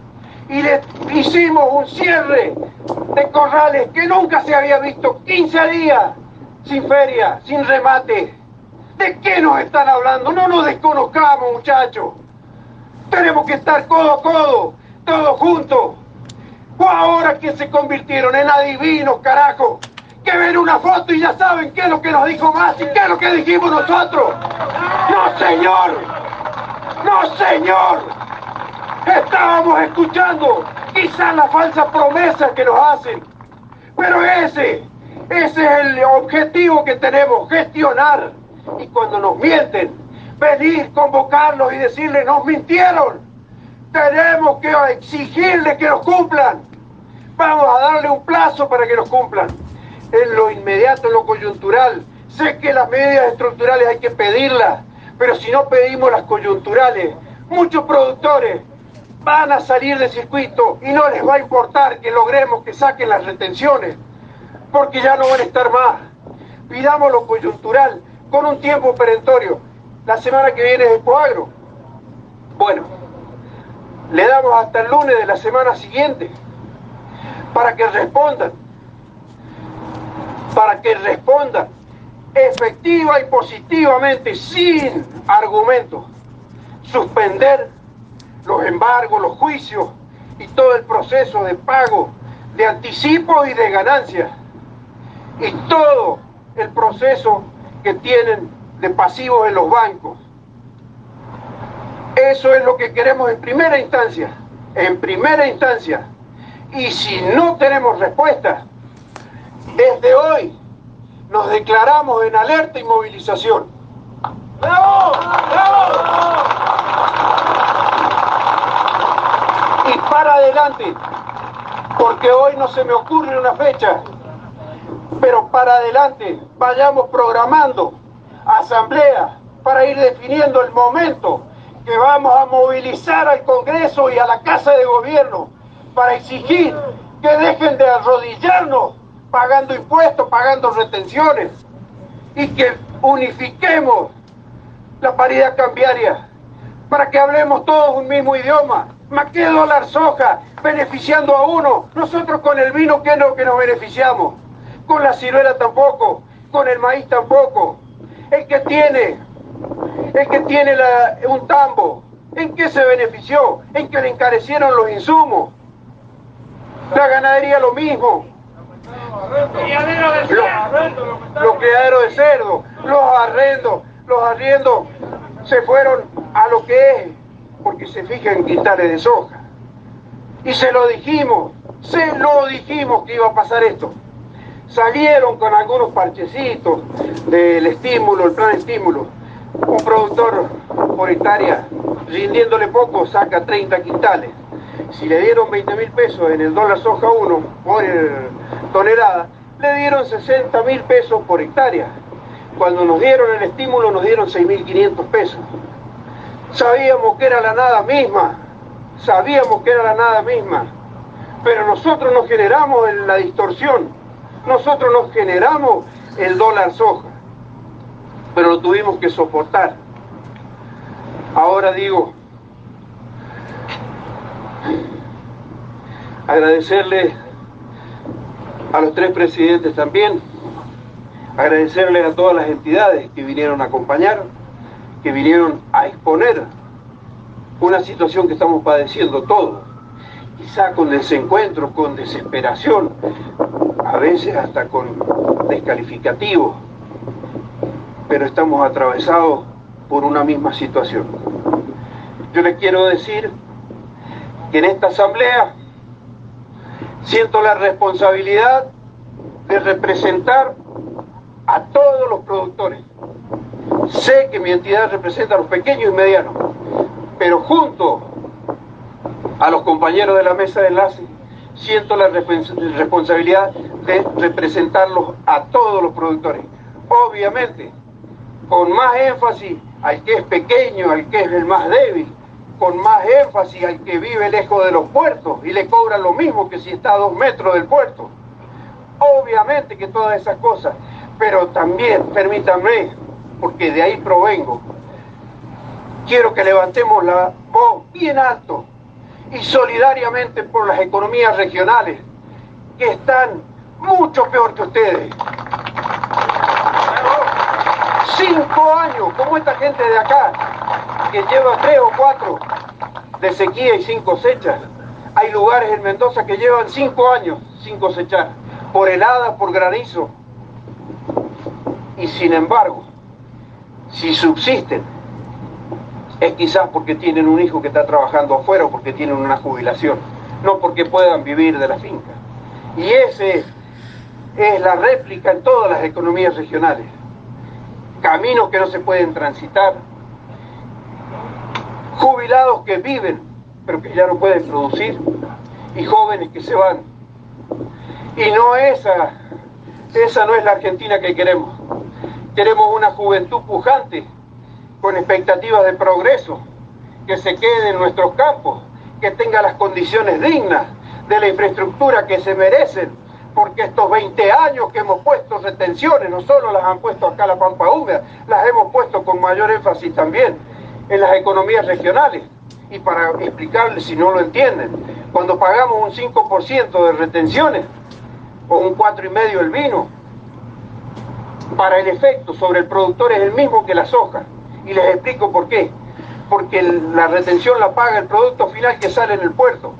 Y le hicimos un cierre de corrales que nunca se había visto. 15 días sin feria, sin remate. ¿De qué nos están hablando? No nos desconozcamos, muchachos. Tenemos que estar codo a codo, todos juntos. O ahora que se convirtieron en adivinos, carajo que ven una foto y ya saben qué es lo que nos dijo más y qué es lo que dijimos nosotros. No, señor. No, señor. Estábamos escuchando quizás la falsa promesa que nos hacen. Pero ese, ese es el objetivo que tenemos, gestionar. Y cuando nos mienten, venir, convocarlos y decirles, nos mintieron. Tenemos que exigirles que nos cumplan. Vamos a darle un plazo para que nos cumplan en lo inmediato, en lo coyuntural. Sé que las medidas estructurales hay que pedirlas, pero si no pedimos las coyunturales, muchos productores van a salir del circuito y no les va a importar que logremos que saquen las retenciones, porque ya no van a estar más. Pidamos lo coyuntural con un tiempo perentorio. La semana que viene es Coagro. Bueno, le damos hasta el lunes de la semana siguiente para que respondan para que responda efectiva y positivamente, sin argumentos, suspender los embargos, los juicios y todo el proceso de pago de anticipo y de ganancias y todo el proceso que tienen de pasivos en los bancos. Eso es lo que queremos en primera instancia, en primera instancia. Y si no tenemos respuesta, desde hoy nos declaramos en alerta y movilización. ¡Bravo! ¡Bravo! Y para adelante, porque hoy no se me ocurre una fecha, pero para adelante vayamos programando asamblea para ir definiendo el momento que vamos a movilizar al Congreso y a la Casa de Gobierno para exigir que dejen de arrodillarnos pagando impuestos, pagando retenciones y que unifiquemos la paridad cambiaria para que hablemos todos un mismo idioma. Más que dólar soja beneficiando a uno, nosotros con el vino que no que nos beneficiamos, con la ciruela tampoco, con el maíz tampoco. El que tiene, el que tiene un tambo, ¿en qué se benefició? En que le encarecieron los insumos. La ganadería lo mismo. Los, criaderos de cerdo, los arrendos, los arriendos se fueron a lo que es, porque se fijan en de soja. Y se lo dijimos, se lo dijimos que iba a pasar esto. Salieron con algunos parchecitos del estímulo, el plan estímulo. Un productor por hectárea, rindiéndole poco, saca 30 quintales. Si le dieron 20 mil pesos en el dólar soja 1 por tonelada, le dieron 60 mil pesos por hectárea. Cuando nos dieron el estímulo nos dieron 6.500 pesos. Sabíamos que era la nada misma, sabíamos que era la nada misma, pero nosotros nos generamos la distorsión, nosotros nos generamos el dólar soja, pero lo tuvimos que soportar. Ahora digo, agradecerle a los tres presidentes también, agradecerle a todas las entidades que vinieron a acompañar, que vinieron a exponer una situación que estamos padeciendo todos, quizá con desencuentro, con desesperación, a veces hasta con descalificativo, pero estamos atravesados por una misma situación. Yo les quiero decir que en esta asamblea siento la responsabilidad de representar a todos los productores. Sé que mi entidad representa a los pequeños y medianos, pero junto a los compañeros de la mesa de enlace, siento la responsabilidad de representarlos a todos los productores. Obviamente, con más énfasis al que es pequeño, al que es el más débil, con más énfasis al que vive lejos de los puertos y le cobran lo mismo que si está a dos metros del puerto. Obviamente que todas esas cosas, pero también, permítanme, porque de ahí provengo, quiero que levantemos la voz bien alto y solidariamente por las economías regionales que están mucho peor que ustedes. Cinco años, como esta gente de acá, que lleva tres o cuatro de sequía y sin cosechas. Hay lugares en Mendoza que llevan cinco años sin cosechar, por helada, por granizo. Y sin embargo, si subsisten, es quizás porque tienen un hijo que está trabajando afuera o porque tienen una jubilación, no porque puedan vivir de la finca. Y ese es la réplica en todas las economías regionales. Caminos que no se pueden transitar, jubilados que viven pero que ya no pueden producir y jóvenes que se van. Y no esa, esa no es la Argentina que queremos. Queremos una juventud pujante con expectativas de progreso, que se quede en nuestros campos, que tenga las condiciones dignas de la infraestructura que se merecen, porque estos 20 años que hemos puesto retenciones, no solo las han puesto acá la Pampa Húmeda, las hemos puesto con mayor énfasis también en las economías regionales. Y para explicarles si no lo entienden, cuando pagamos un 5% de retenciones o un 4,5% el vino, para el efecto sobre el productor es el mismo que la soja. Y les explico por qué. Porque la retención la paga el producto final que sale en el puerto.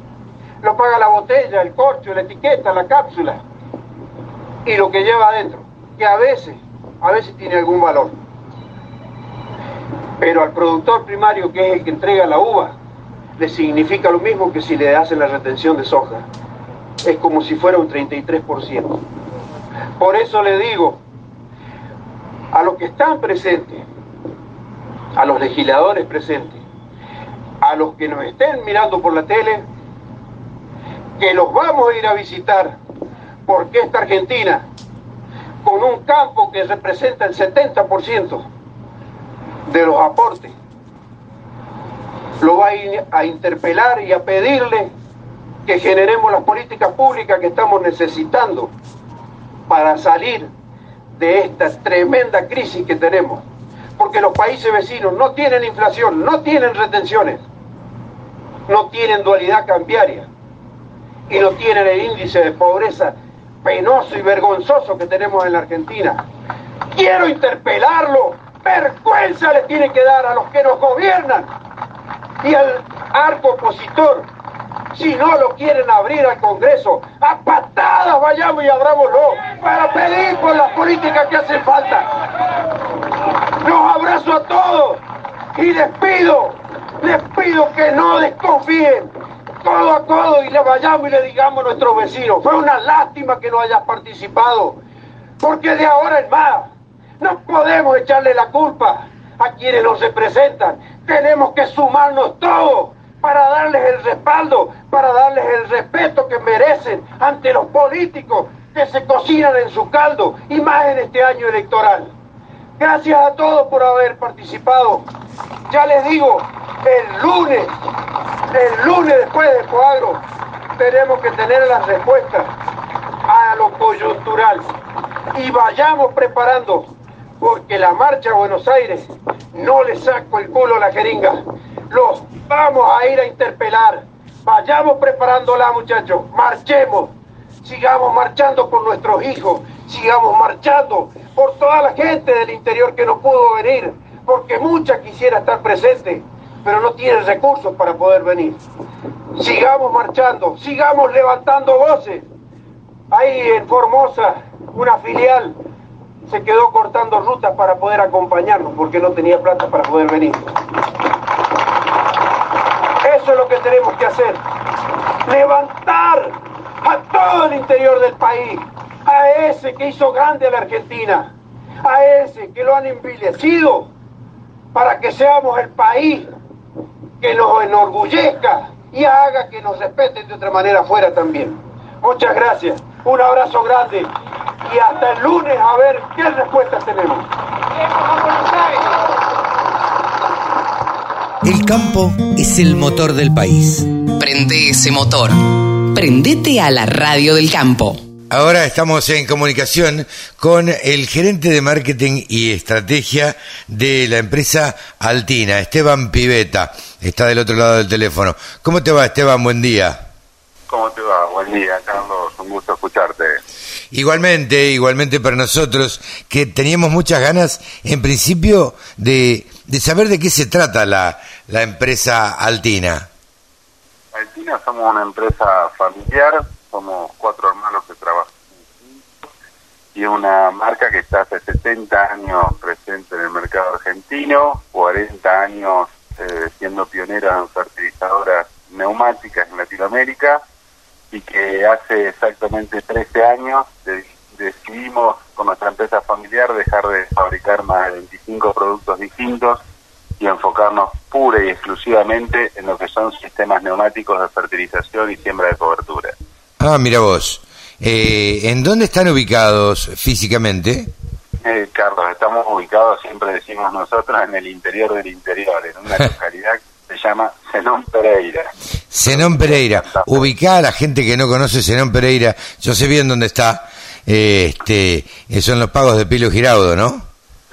Lo paga la botella, el corcho, la etiqueta, la cápsula y lo que lleva adentro, que a veces, a veces tiene algún valor. Pero al productor primario, que es el que entrega la uva, le significa lo mismo que si le hacen la retención de soja. Es como si fuera un 33%. Por eso le digo a los que están presentes, a los legisladores presentes, a los que nos estén mirando por la tele, que los vamos a ir a visitar, porque esta Argentina, con un campo que representa el 70% de los aportes, lo va a ir a interpelar y a pedirle que generemos las políticas públicas que estamos necesitando para salir de esta tremenda crisis que tenemos. Porque los países vecinos no tienen inflación, no tienen retenciones, no tienen dualidad cambiaria y no tienen el índice de pobreza penoso y vergonzoso que tenemos en la Argentina. Quiero interpelarlo, vergüenza le tiene que dar a los que nos gobiernan y al arco opositor si no lo quieren abrir al Congreso, a patadas vayamos y abrámoslo para pedir por las políticas que hacen falta. Los abrazo a todos y les pido, les pido que no desconfíen codo a codo y le vayamos y le digamos a nuestros vecinos, fue una lástima que no hayas participado, porque de ahora en más no podemos echarle la culpa a quienes nos representan, tenemos que sumarnos todos para darles el respaldo, para darles el respeto que merecen ante los políticos que se cocinan en su caldo y más en este año electoral. Gracias a todos por haber participado. Ya les digo, el lunes, el lunes después del cuadro, tenemos que tener las respuestas a lo coyuntural y vayamos preparando, porque la marcha a Buenos Aires no le saco el culo a la jeringa. Los vamos a ir a interpelar. Vayamos preparándola, muchachos. Marchemos. Sigamos marchando por nuestros hijos. Sigamos marchando por toda la gente del interior que no pudo venir. Porque mucha quisiera estar presente, pero no tienen recursos para poder venir. Sigamos marchando. Sigamos levantando voces. Ahí en Formosa, una filial se quedó cortando rutas para poder acompañarnos porque no tenía plata para poder venir. Eso es lo que tenemos que hacer. Levantar a todo el interior del país, a ese que hizo grande a la Argentina, a ese que lo han envilecido, para que seamos el país que nos enorgullezca y haga que nos respeten de otra manera afuera también. Muchas gracias, un abrazo grande y hasta el lunes a ver qué respuestas tenemos. El campo es el motor del país. Prende ese motor. Prendete a la radio del campo. Ahora estamos en comunicación con el gerente de marketing y estrategia de la empresa Altina, Esteban Piveta. Está del otro lado del teléfono. ¿Cómo te va, Esteban? Buen día. ¿Cómo te va? Buen día, Carlos. Un gusto escucharte. Igualmente, igualmente para nosotros, que teníamos muchas ganas, en principio, de, de saber de qué se trata la, la empresa Altina. Altina somos una empresa familiar, somos cuatro hermanos que trabajan y una marca que está hace 70 años presente en el mercado argentino, 40 años eh, siendo pionera en fertilizadoras neumáticas en Latinoamérica y que hace exactamente 13 años decidimos con nuestra empresa familiar dejar de fabricar más de 25 productos distintos y enfocarnos pura y exclusivamente en lo que son sistemas neumáticos de fertilización y siembra de cobertura. Ah, mira vos. Eh, ¿En dónde están ubicados físicamente? Eh, Carlos, estamos ubicados, siempre decimos nosotros, en el interior del interior, en una localidad que se llama Zenón Pereira. Zenón Pereira. Ubicada a la gente que no conoce Zenón Pereira, yo sé bien dónde está, eh, este, son los pagos de Pilo Giraudo, ¿no?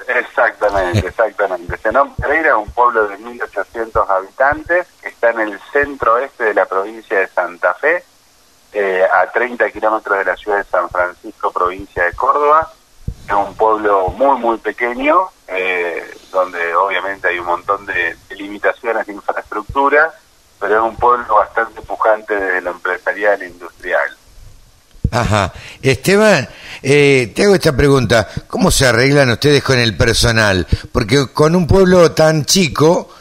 Exactamente, exactamente. Zenón Pereira es un pueblo de 1.800 habitantes que está en el centro oeste de la provincia de Santa Fe, eh, a 30 kilómetros de la ciudad de San Francisco, provincia de Córdoba. Es un pueblo muy, muy pequeño, eh, donde obviamente hay un montón de, limitaciones de infraestructura, pero es un pueblo bastante pujante desde lo empresarial e industrial. Ajá. Esteban, eh, te hago esta pregunta. ¿Cómo se arreglan ustedes con el personal? Porque con un pueblo tan chico,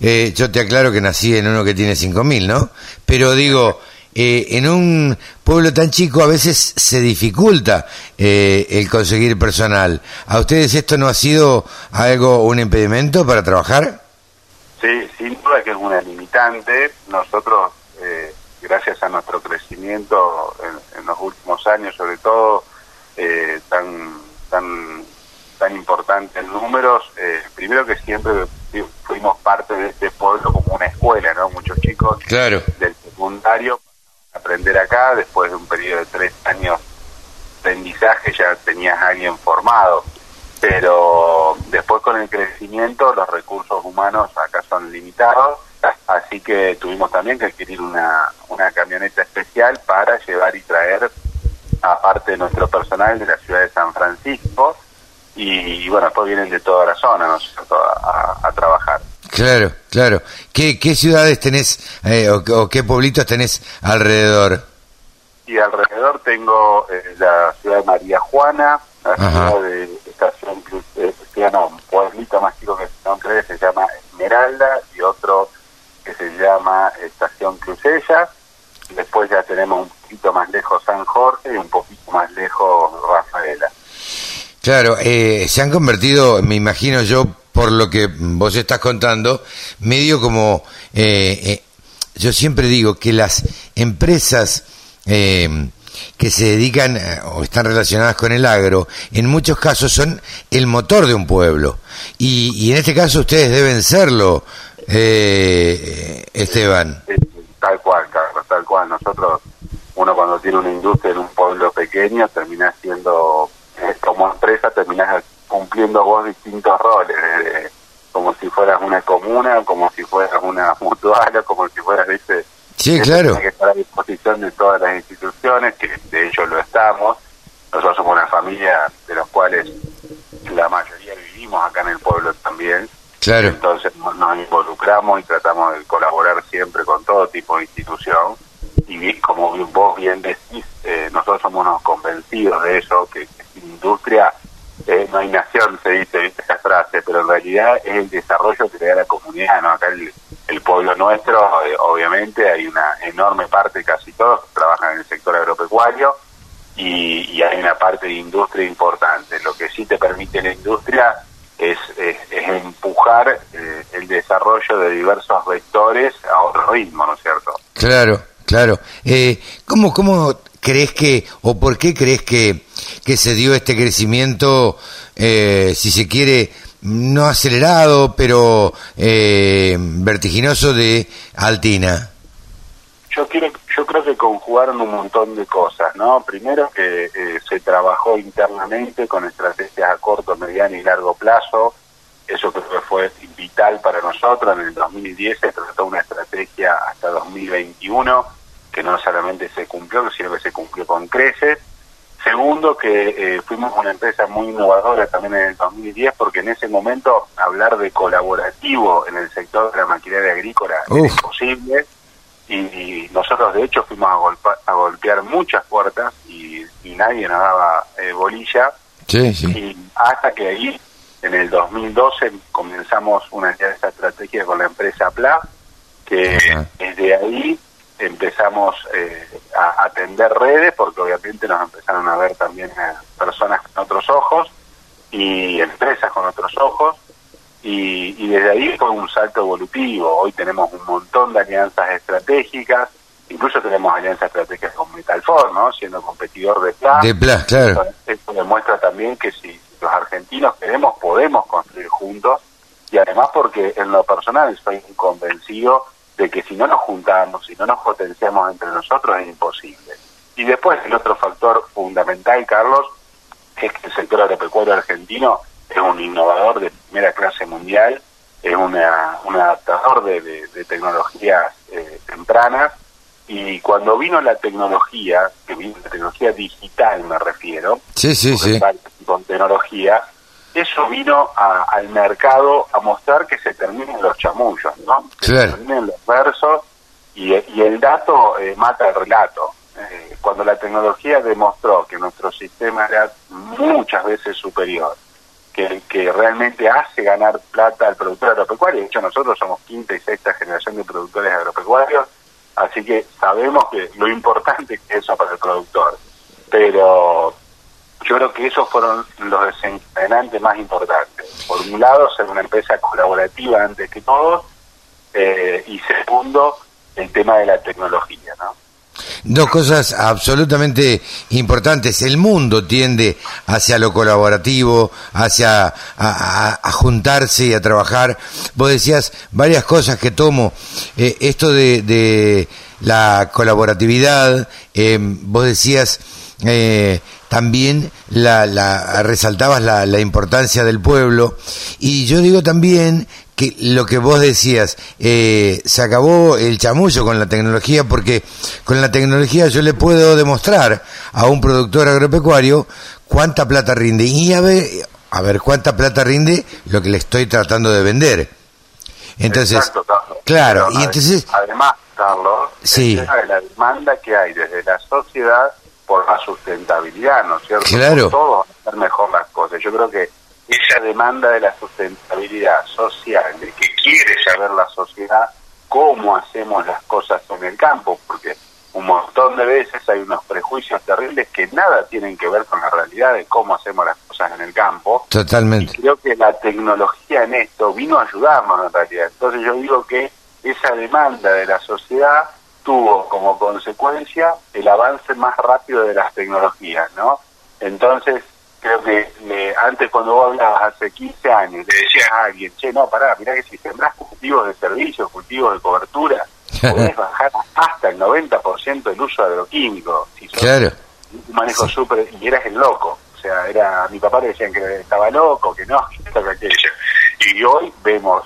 eh, yo te aclaro que nací en uno que tiene 5.000, ¿no? Pero digo, eh, en un pueblo tan chico a veces se dificulta eh, el conseguir personal. ¿A ustedes esto no ha sido algo, un impedimento para trabajar? Sí, sin duda que es una limitante. Nosotros gracias a nuestro crecimiento en, los últimos años, sobre todo, eh, tan, tan, tan importante en números, eh, primero que siempre fuimos parte de este pueblo como una escuela, ¿no? Muchos chicos claro. del secundario aprender acá, después de un periodo de tres años de aprendizaje ya tenías a alguien formado. Pero después con el crecimiento los recursos humanos acá son limitados, así que tuvimos también que adquirir una, una camioneta especial para llevar y traer aparte de nuestro personal de la ciudad de San Francisco. Y, bueno, después vienen de toda la zona, ¿no A, trabajar. Claro, claro. ¿Qué, qué ciudades tenés eh, o, qué pueblitos tenés alrededor? Y alrededor tengo eh, la ciudad de María Juana, la ciudad de Estación eh, no, un pueblito más chico que Estación Cruz se llama Esmeralda y otro que se llama Estación Crucella. Después ya tenemos un poquito más lejos San Jorge y un poquito más lejos Rafaela. Claro, eh, se han convertido, me imagino yo, por lo que vos estás contando, medio como, eh, eh yo siempre digo que las empresas eh, que se dedican eh, o están relacionadas con el agro, en muchos casos son el motor de un pueblo. Y, y en este caso ustedes deben serlo, eh, Esteban. Tal cual, Carlos, tal cual. Nosotros, uno cuando tiene una industria en un pueblo pequeño, termina siendo, como empresa, terminas cumpliendo distintos roles. como si fueras una comuna, como si fueras una mutual, como si fueras, ¿viste? Sí, claro. que estar a disposición de todas las instituciones, que de hecho lo estamos. Nosotros somos una familia de los cuales la mayoría vivimos acá en el pueblo también. Claro. Entonces nos involucramos y tratamos de colaborar siempre con todo tipo de institución. Y como vos bien decís, eh, nosotros somos unos convencidos de eso, que, sin industria eh, no hay nación, se dice esa frase, pero en realidad el desarrollo que le da la comunidad, ¿no? Acá el, pueblo nuestro, eh, obviamente, hay una enorme parte, casi todos trabajan en el sector agropecuario y, hay una parte de industria importante. Lo que sí te permite la industria es, es, empujar eh, el desarrollo de diversos vectores a otro ritmo, ¿no es cierto? Claro, claro. Eh, ¿cómo, ¿Cómo crees que, o por qué crees que, que se dio este crecimiento, si se quiere, no acelerado, pero eh, vertiginoso de Altina? Yo, quiero, yo creo que conjugaron un montón de cosas, ¿no? Primero que eh, se trabajó internamente con estrategias a corto, mediano y largo plazo. Eso creo que fue vital para nosotros. En el 2010 se trató una estrategia hasta 2021 que no solamente se cumplió, sino que se cumplió con creces Segundo, que eh, fuimos una empresa muy innovadora también en el 2010, porque en ese momento hablar de colaborativo en el sector de la maquinaria agrícola es era imposible. Y, nosotros, de hecho, fuimos a, golpear muchas puertas y, nadie nos daba eh, bolilla. Sí, sí. Y hasta que ahí, en el 2012, comenzamos una estrategia con la empresa PLA, que desde ahí empezamos eh, a atender redes, porque obviamente nos empezaron a ver también personas con otros ojos y empresas con otros ojos, y, desde ahí fue un salto evolutivo. Hoy tenemos un montón de alianzas estratégicas, incluso tenemos alianzas estratégicas con Metalfor, ¿no? siendo competidor de PLA. De claro. Esto demuestra también que si los argentinos queremos, podemos construir juntos, y además porque en lo personal estoy convencido de que si no nos juntamos, si no nos potenciamos entre nosotros es imposible. Y después el otro factor fundamental, Carlos, es que el sector agropecuario argentino es un innovador de primera clase mundial, es una, un adaptador de, tecnologías eh, tempranas y cuando vino la tecnología, que vino la tecnología digital me refiero, sí, sí, sí. con tecnología, eso vino al mercado a mostrar que se terminen los chamullos, ¿no? Que se terminen los versos y, el dato eh, mata el relato. Eh, cuando la tecnología demostró que nuestro sistema era muchas veces superior, que, que realmente hace ganar plata al productor agropecuario, de hecho nosotros somos quinta y sexta generación de productores agropecuarios, así que sabemos que lo importante es eso para el productor. Pero yo creo que esos fueron los desencadenantes más importantes. Por un lado, ser una empresa colaborativa antes que todos, eh, y segundo, el tema de la tecnología, ¿no? Dos cosas absolutamente importantes. El mundo tiende hacia lo colaborativo, hacia a, juntarse y a trabajar. Vos decías varias cosas que tomo. Eh, esto de, la colaboratividad, eh, vos decías también la, la resaltabas la, la, importancia del pueblo y yo digo también que lo que vos decías, eh, se acabó el chamullo con la tecnología porque con la tecnología yo le puedo demostrar a un productor agropecuario cuánta plata rinde y a ver, a ver cuánta plata rinde lo que le estoy tratando de vender. Entonces, claro, y entonces... Además, Carlos, sí. la demanda que hay desde la sociedad por la sustentabilidad, ¿no es cierto? Claro. todos hacer mejor las cosas. Yo creo que esa demanda de la sustentabilidad social, de que quiere saber la sociedad cómo hacemos las cosas en el campo, porque un montón de veces hay unos prejuicios terribles que nada tienen que ver con la realidad de cómo hacemos las cosas en el campo. Totalmente. Y creo que la tecnología en esto vino a ayudarnos en realidad. Entonces yo digo que esa demanda de la sociedad tuvo como consecuencia el avance más rápido de las tecnologías, ¿no? Entonces, creo que antes cuando vos hablabas hace 15 años, le decías a alguien, che, no, pará, mirá que si sembrás cultivos de servicio, cultivos de cobertura, podés bajar hasta el 90% el uso agroquímico. Si claro. Un manejo súper... Y eras el loco. O sea, era mi papá le decían que estaba loco, que no, que esto, que aquello. Y hoy vemos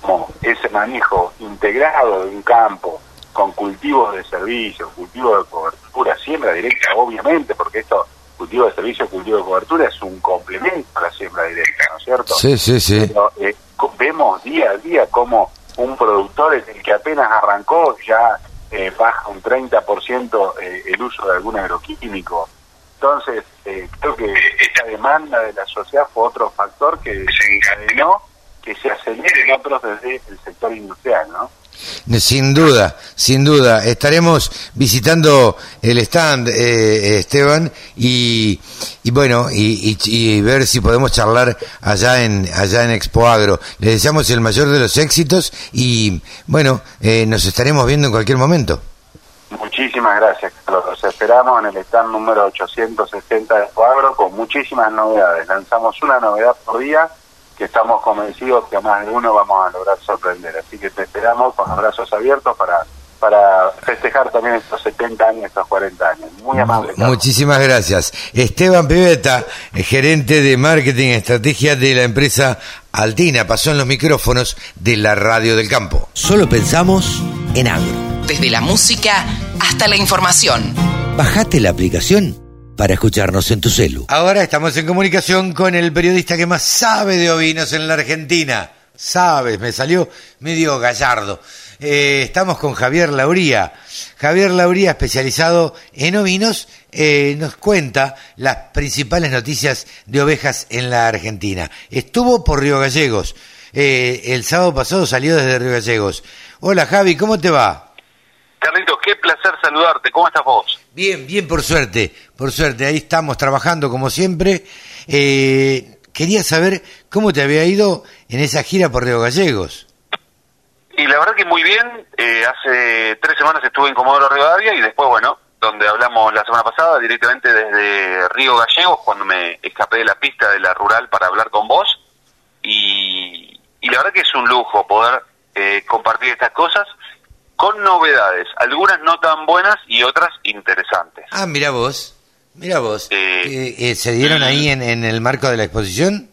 como ese manejo integrado de un campo, con cultivos de servicio, cultivos de cobertura, siembra directa, obviamente, porque esto cultivo de servicio, cultivo de cobertura es un complemento a la siembra directa, ¿no es cierto? Sí, sí, sí. Eh, vemos día a día cómo un productor es el que apenas arrancó ya eh, baja un 30% eh, el uso de algún agroquímico. Entonces, eh, creo que esta demanda de la sociedad fue otro factor que se encadenó que se acelere en otros desde el sector industrial, ¿no? Sin duda, sin duda. Estaremos visitando el stand, eh, Esteban, y, y bueno, y, ver si podemos charlar allá en, allá en Expo Agro. Le deseamos el mayor de los éxitos y bueno, eh, nos estaremos viendo en cualquier momento. Muchísimas gracias, Carlos. Los esperamos en el stand número 860 de Expo Agro con muchísimas novedades. Lanzamos una novedad por día que estamos convencidos que a más de uno vamos a lograr sorprender. Así que te esperamos con los brazos abiertos para para festejar también estos 70 años, estos 40 años. Muy amable. Muchísimas gracias. Esteban Piveta, gerente de marketing y estrategia de la empresa Altina, pasó en los micrófonos de la radio del campo. Solo pensamos en agro. Desde la música hasta la información. Bajate la aplicación para escucharnos en tu celu. Ahora estamos en comunicación con el periodista que más sabe de ovinos en la Argentina. Sabes, me salió medio gallardo. Eh, estamos con Javier Lauría. Javier Lauría, especializado en ovinos, eh, nos cuenta las principales noticias de ovejas en la Argentina. Estuvo por Río Gallegos. Eh, el sábado pasado salió desde Río Gallegos. Hola Javi, ¿cómo te va? Carlitos, qué placer saludarte. ¿Cómo estás vos? Bien, bien, por suerte. Por suerte, ahí estamos trabajando como siempre. Eh, quería saber cómo te había ido en esa gira por Río Gallegos. Y la verdad que muy bien. Eh, hace tres semanas estuve en Comodoro Rivadavia y después, bueno, donde hablamos la semana pasada, directamente desde Río Gallegos, cuando me escapé de la pista de la rural para hablar con vos. Y, la verdad que es un lujo poder eh, compartir estas cosas con novedades, algunas no tan buenas y otras interesantes. Ah, mira vos, mira vos. Eh, eh, ¿Se dieron ahí en, el marco de la exposición?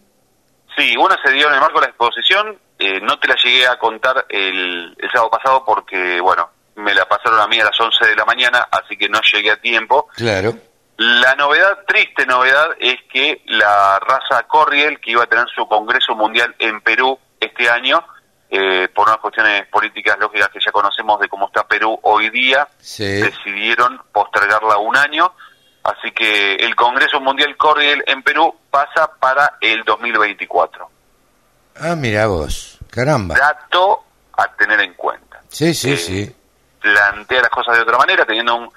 Sí, una se dio en el marco de la exposición, eh, no te la llegué a contar el, el sábado pasado porque, bueno, me la pasaron a mí a las 11 de la mañana, así que no llegué a tiempo. Claro. La novedad, triste novedad, es que la raza Corriel, que iba a tener su Congreso Mundial en Perú este año, eh, por unas cuestiones políticas lógicas que ya conocemos de cómo está Perú hoy día, decidieron postergarla un año. Así que el Congreso Mundial Cordial en Perú pasa para el 2024. Ah, mira vos, caramba. Dato a tener en cuenta. Sí, sí, eh, sí. Plantea las cosas de otra manera, teniendo un,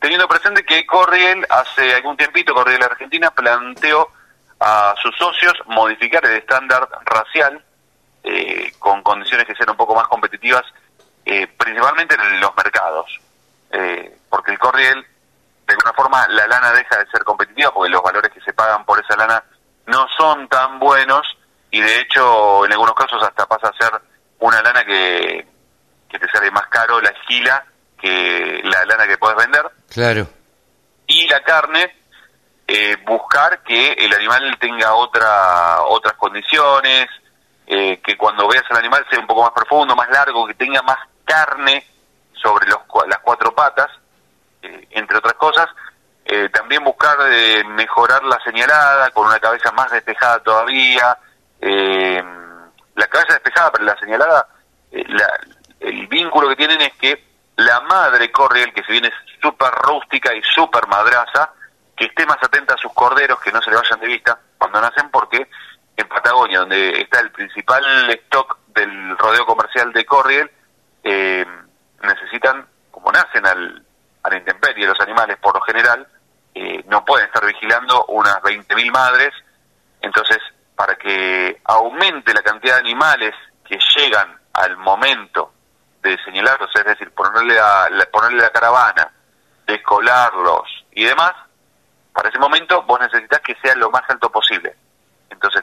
teniendo presente que Corriel hace algún tiempito, Corriel Argentina planteó a sus socios modificar el estándar racial eh, con condiciones que sean un poco más competitivas eh, principalmente en los mercados, eh, porque el corriel, de alguna forma, la lana deja de ser competitiva porque los valores que se pagan por esa lana no son tan buenos y de hecho en algunos casos hasta pasa a ser una lana que, que te sale más caro la esquila que la lana que puedes vender. Claro. Y la carne, eh, buscar que el animal tenga otra, otras condiciones, eh, que cuando veas al animal sea un poco más profundo, más largo, que tenga más carne sobre los, las cuatro patas, eh, entre otras cosas. también buscar mejorar la señalada con una cabeza más despejada todavía. la cabeza despejada, pero la señalada, el vínculo que tienen es que la madre corriel, que si bien es súper rústica y súper madraza, que esté más atenta a sus corderos, que no se le vayan de vista cuando nacen, porque en Patagonia, donde está el principal stock del rodeo comercial de Corriel, eh, necesitan, como nacen al, a la intemperie los animales por lo general, eh, no pueden estar vigilando unas 20.000 madres, entonces para que aumente la cantidad de animales que llegan al momento de señalarlos, es decir, ponerle, la, ponerle la caravana, descolarlos y demás, para ese momento vos necesitas que sea lo más alto posible. Entonces,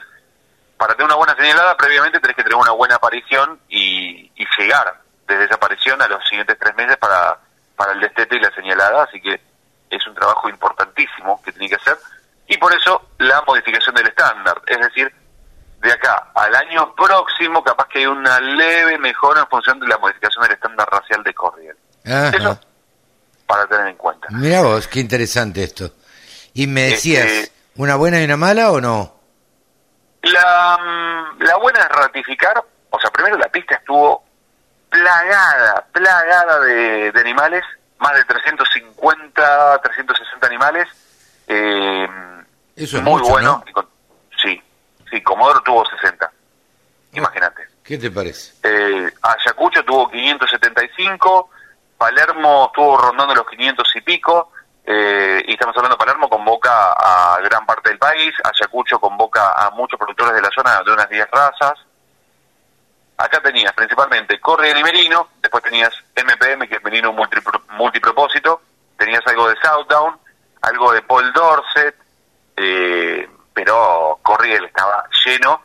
para tener una buena señalada, previamente tenés que tener una buena aparición y, llegar desde esa aparición a los siguientes tres meses para, para el destete y la señalada, así que es un trabajo importantísimo que tiene que hacer, y por eso la modificación del estándar, es decir, de acá al año próximo capaz que hay una leve mejora en función de la modificación del estándar racial de Corriel. Eso para tener en cuenta. Mira vos, qué interesante esto. Y me decías, este, ¿una buena y una mala o no? La, mm, la buena es ratificar, o sea, primero la pista estuvo plagada, plagada de, animales, más de 350, 360 animales. Eh, Eso es muy mucho, bueno. sí, sí, Comodoro tuvo 60. Imagínate. ¿Qué te parece? Eh, Ayacucho tuvo 575, Palermo estuvo rondando los 500 y pico, eh, y estamos hablando Palermo, convoca a gran parte del país, Ayacucho convoca a muchos productores de la zona de unas 10 razas. Acá tenías principalmente Corriel y Merino, después tenías MPM, que es Merino multipropósito, tenías algo de Southdown, algo de Paul Dorset, eh, pero Corriel estaba lleno.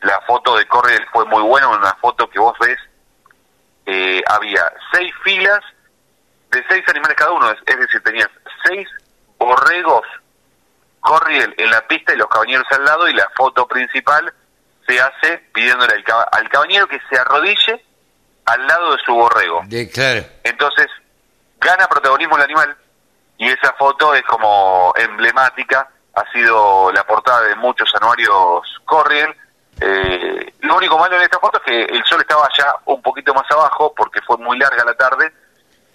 La foto de Corriel fue muy buena, una foto que vos ves, eh, había seis filas de seis animales cada uno, es decir, tenías seis borregos corriel en la pista y los cabañeros al lado y la foto principal se hace pidiéndole al, al cabañero que se arrodille al lado de su borrego. claro. Entonces, gana protagonismo el animal y esa foto es como emblemática, ha sido la portada de muchos anuarios Corriel. Eh, lo único malo en esta foto es que el sol estaba ya un poquito más abajo porque fue muy larga la tarde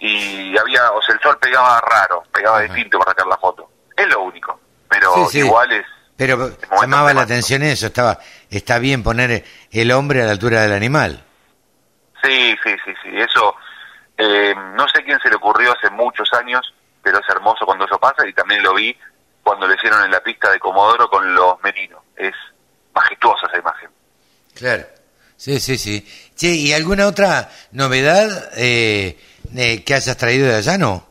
y había, o sea, el sol pegaba raro, pegaba distinto para sacar la foto. Es lo único, pero igual es... Pero llamaba la atención eso, estaba está bien poner el hombre a la altura del animal. Sí, sí, sí, sí, eso eh, no sé quién se le ocurrió hace muchos años, pero es hermoso cuando eso pasa y también lo vi cuando lo hicieron en la pista de Comodoro con los merinos. Es majestuosa esa imagen. Claro, sí, sí, sí. Che, ¿y alguna otra novedad? Eh, eh, que hayas traído de allá, ¿no?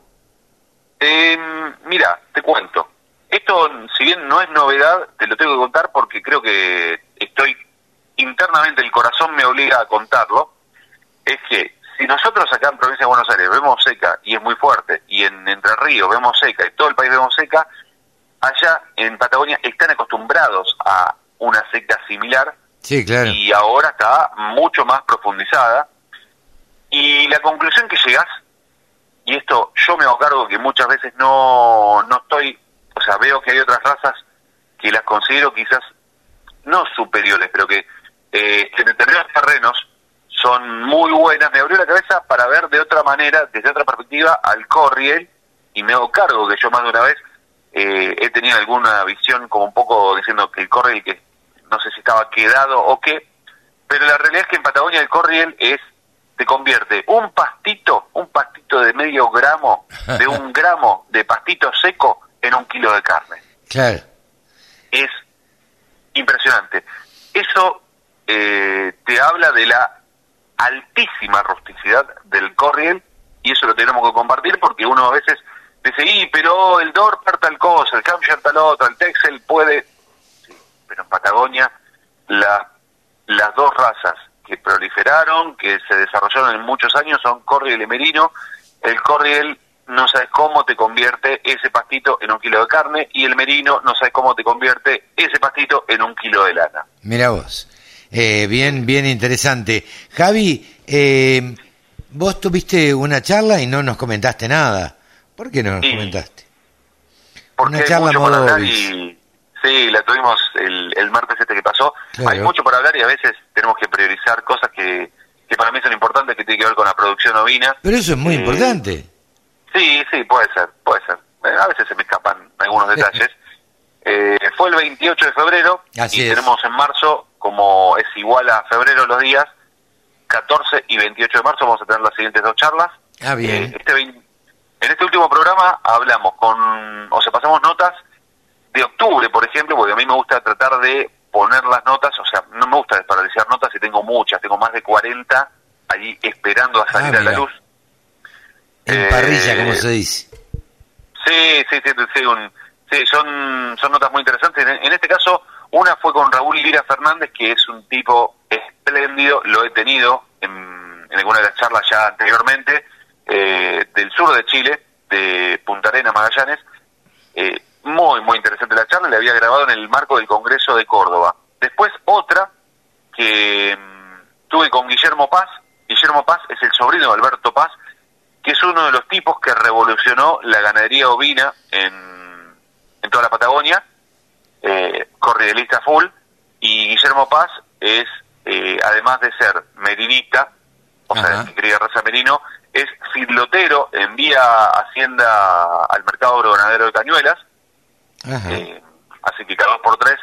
Em, mira, te cuento. Esto, si bien no es novedad, te lo tengo que contar porque creo que estoy internamente, el corazón me obliga a contarlo. Es que si nosotros acá en Provincia de Buenos Aires vemos seca y es muy fuerte, y en Entre Ríos vemos seca y todo el país vemos seca, allá en Patagonia están acostumbrados a una seca similar. Sí, claro. Y ahora está mucho más profundizada y la conclusión que llegas, y esto yo me hago cargo que muchas veces no, no estoy, o sea, veo que hay otras razas que las considero quizás no superiores, pero que eh, en determinados terrenos son muy buenas. Me abrió la cabeza para ver de otra manera, desde otra perspectiva, al Corriel, y me hago cargo que yo más de una vez eh, he tenido alguna visión como un poco diciendo que el Corriel, que no sé si estaba quedado o qué, pero la realidad es que en Patagonia el Corriel es te convierte un pastito, un pastito de medio gramo, de un gramo de pastito seco en un kilo de carne. Claro. Es impresionante. Eso eh, te habla de la altísima rusticidad del corriel y eso lo tenemos que compartir porque uno a veces dice, y pero el Dorper tal cosa, el Hampshire tal otra, el Texel puede... Sí, pero en Patagonia la, las dos razas que proliferaron, que se desarrollaron en muchos años son corriel y merino. El corriel no sabes cómo te convierte ese pastito en un kilo de carne y el merino no sabes cómo te convierte ese pastito en un kilo de lana. Mira vos, eh, bien, bien interesante. Javi, eh, vos tuviste una charla y no nos comentaste nada. ¿Por qué no nos comentaste? Porque una charla y sí, la tuvimos el, el martes este que pasó. Hay mucho por hablar y a veces tenemos que priorizar cosas que, que para mí son importantes, que tienen que ver con la producción ovina. Pero eso es muy eh, importante. Sí, sí, puede ser, puede ser. A veces se me escapan algunos detalles. Eh, fue el 28 de febrero y tenemos en marzo, como es igual a febrero los días, 14 y 28 de marzo vamos a tener las siguientes dos charlas. Ah, bien. Eh, este en este último programa hablamos con, o sea, pasamos notas de octubre, por ejemplo, porque a mí me gusta tratar de poner las notas, o sea, no me gusta desperdiciar notas y tengo muchas, tengo más de 40 allí esperando a salir ah, a la luz. En parrilla, como se dice. Sí, sí, sí, sí, son, son notas muy interesantes. En, este caso, una fue con Raúl Lira Fernández, que es un tipo espléndido, lo he tenido en, en alguna de las charlas ya anteriormente, eh, del sur de Chile, de Punta Arena, Magallanes. Eh, muy, muy interesante la charla, le había grabado en el marco del Congreso de Córdoba. Después otra que mm, tuve con Guillermo Paz. Guillermo Paz es el sobrino de Alberto Paz, que es uno de los tipos que revolucionó la ganadería ovina en, en toda la Patagonia, eh, corridelista full, y Guillermo Paz es, eh, además de ser merinista, o sea, que quería raza merino, es filotero, envía Hacienda al mercado ganadero de Cañuelas, eh, así que cada dos por tres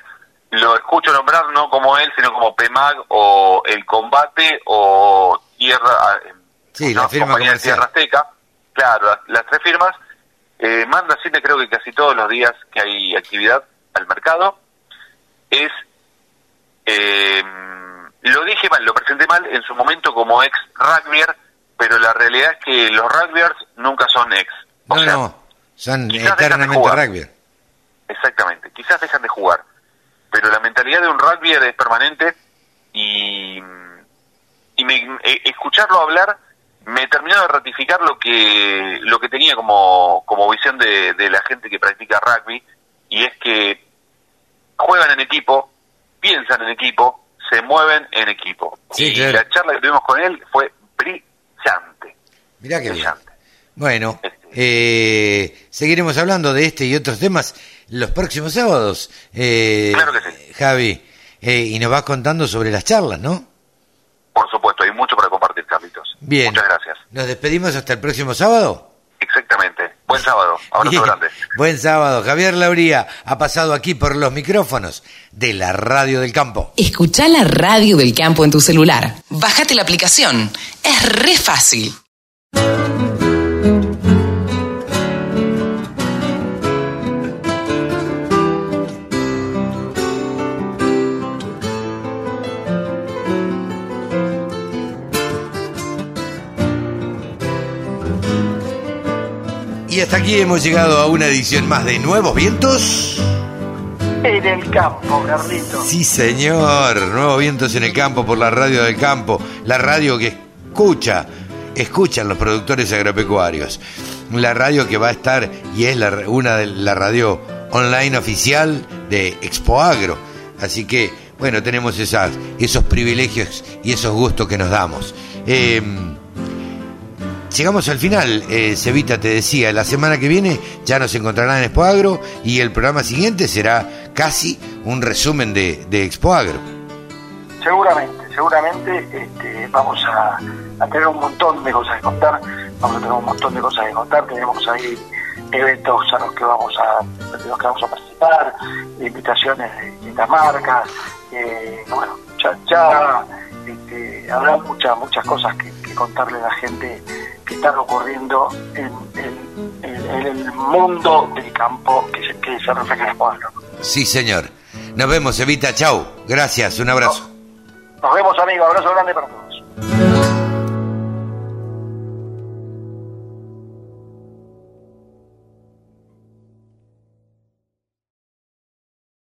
lo escucho nombrar no como él, sino como PEMAG o El Combate o Tierra, Sí, la firma comercial. Azteca, claro, las, tres firmas. Eh, manda siempre creo que casi todos los días que hay actividad al mercado. Es, eh, lo dije mal, lo presenté mal en su momento como ex rugbyer, pero la realidad es que los rugbyers nunca son ex. no, no, son eternamente rugby. Exactamente, quizás dejan de jugar, pero la mentalidad de un rugbyer es permanente y, y me, eh, escucharlo hablar me terminó de ratificar lo que lo que tenía como, como visión de, la gente que practica rugby y es que juegan en equipo, piensan en equipo, se mueven en equipo. y la charla que tuvimos con él fue brillante. Mirá que brillante. Bueno, este. eh, seguiremos hablando de este y otros temas los próximos sábados. Eh, claro que sí. Javi, eh, y nos vas contando sobre las charlas, ¿no? Por supuesto, hay mucho para compartir, Carlitos. Bien. Muchas gracias. ¿Nos despedimos hasta el próximo sábado? Exactamente. Buen sábado. Abrazo grande. Buen sábado. Javier Lauría ha pasado aquí por los micrófonos de la Radio del Campo. Escucha la Radio del Campo en tu celular. Bájate la aplicación. Es re fácil. Y hasta aquí hemos llegado a una edición más de Nuevos Vientos. En el campo, Carlito. Sí, señor. Nuevos Vientos en el campo por la radio del campo. La radio que escucha, escuchan los productores agropecuarios. La radio que va a estar y es una de la radio online oficial de Expo Agro. Así que, bueno, tenemos esas, esos privilegios y esos gustos que nos damos. Eh, llegamos al final, eh, Cevita te decía, la semana que viene ya nos encontrarán en Expo Agro y el programa siguiente será casi un resumen de, de Expo. Seguramente, seguramente este, vamos a, tener un montón de cosas que contar, vamos a tener un montón de cosas que contar, tenemos ahí eventos a los que vamos a, los que vamos a participar, invitaciones de distintas marcas, eh, bueno, ya, ya este, habrá muchas, muchas cosas que, contarle a la gente que están ocurriendo en, el mundo del campo que se, que se refleja en el pueblo. Sí, señor. Nos vemos, Evita. Chau. Gracias. Un abrazo. Nos vemos, amigo. Abrazo grande para todos.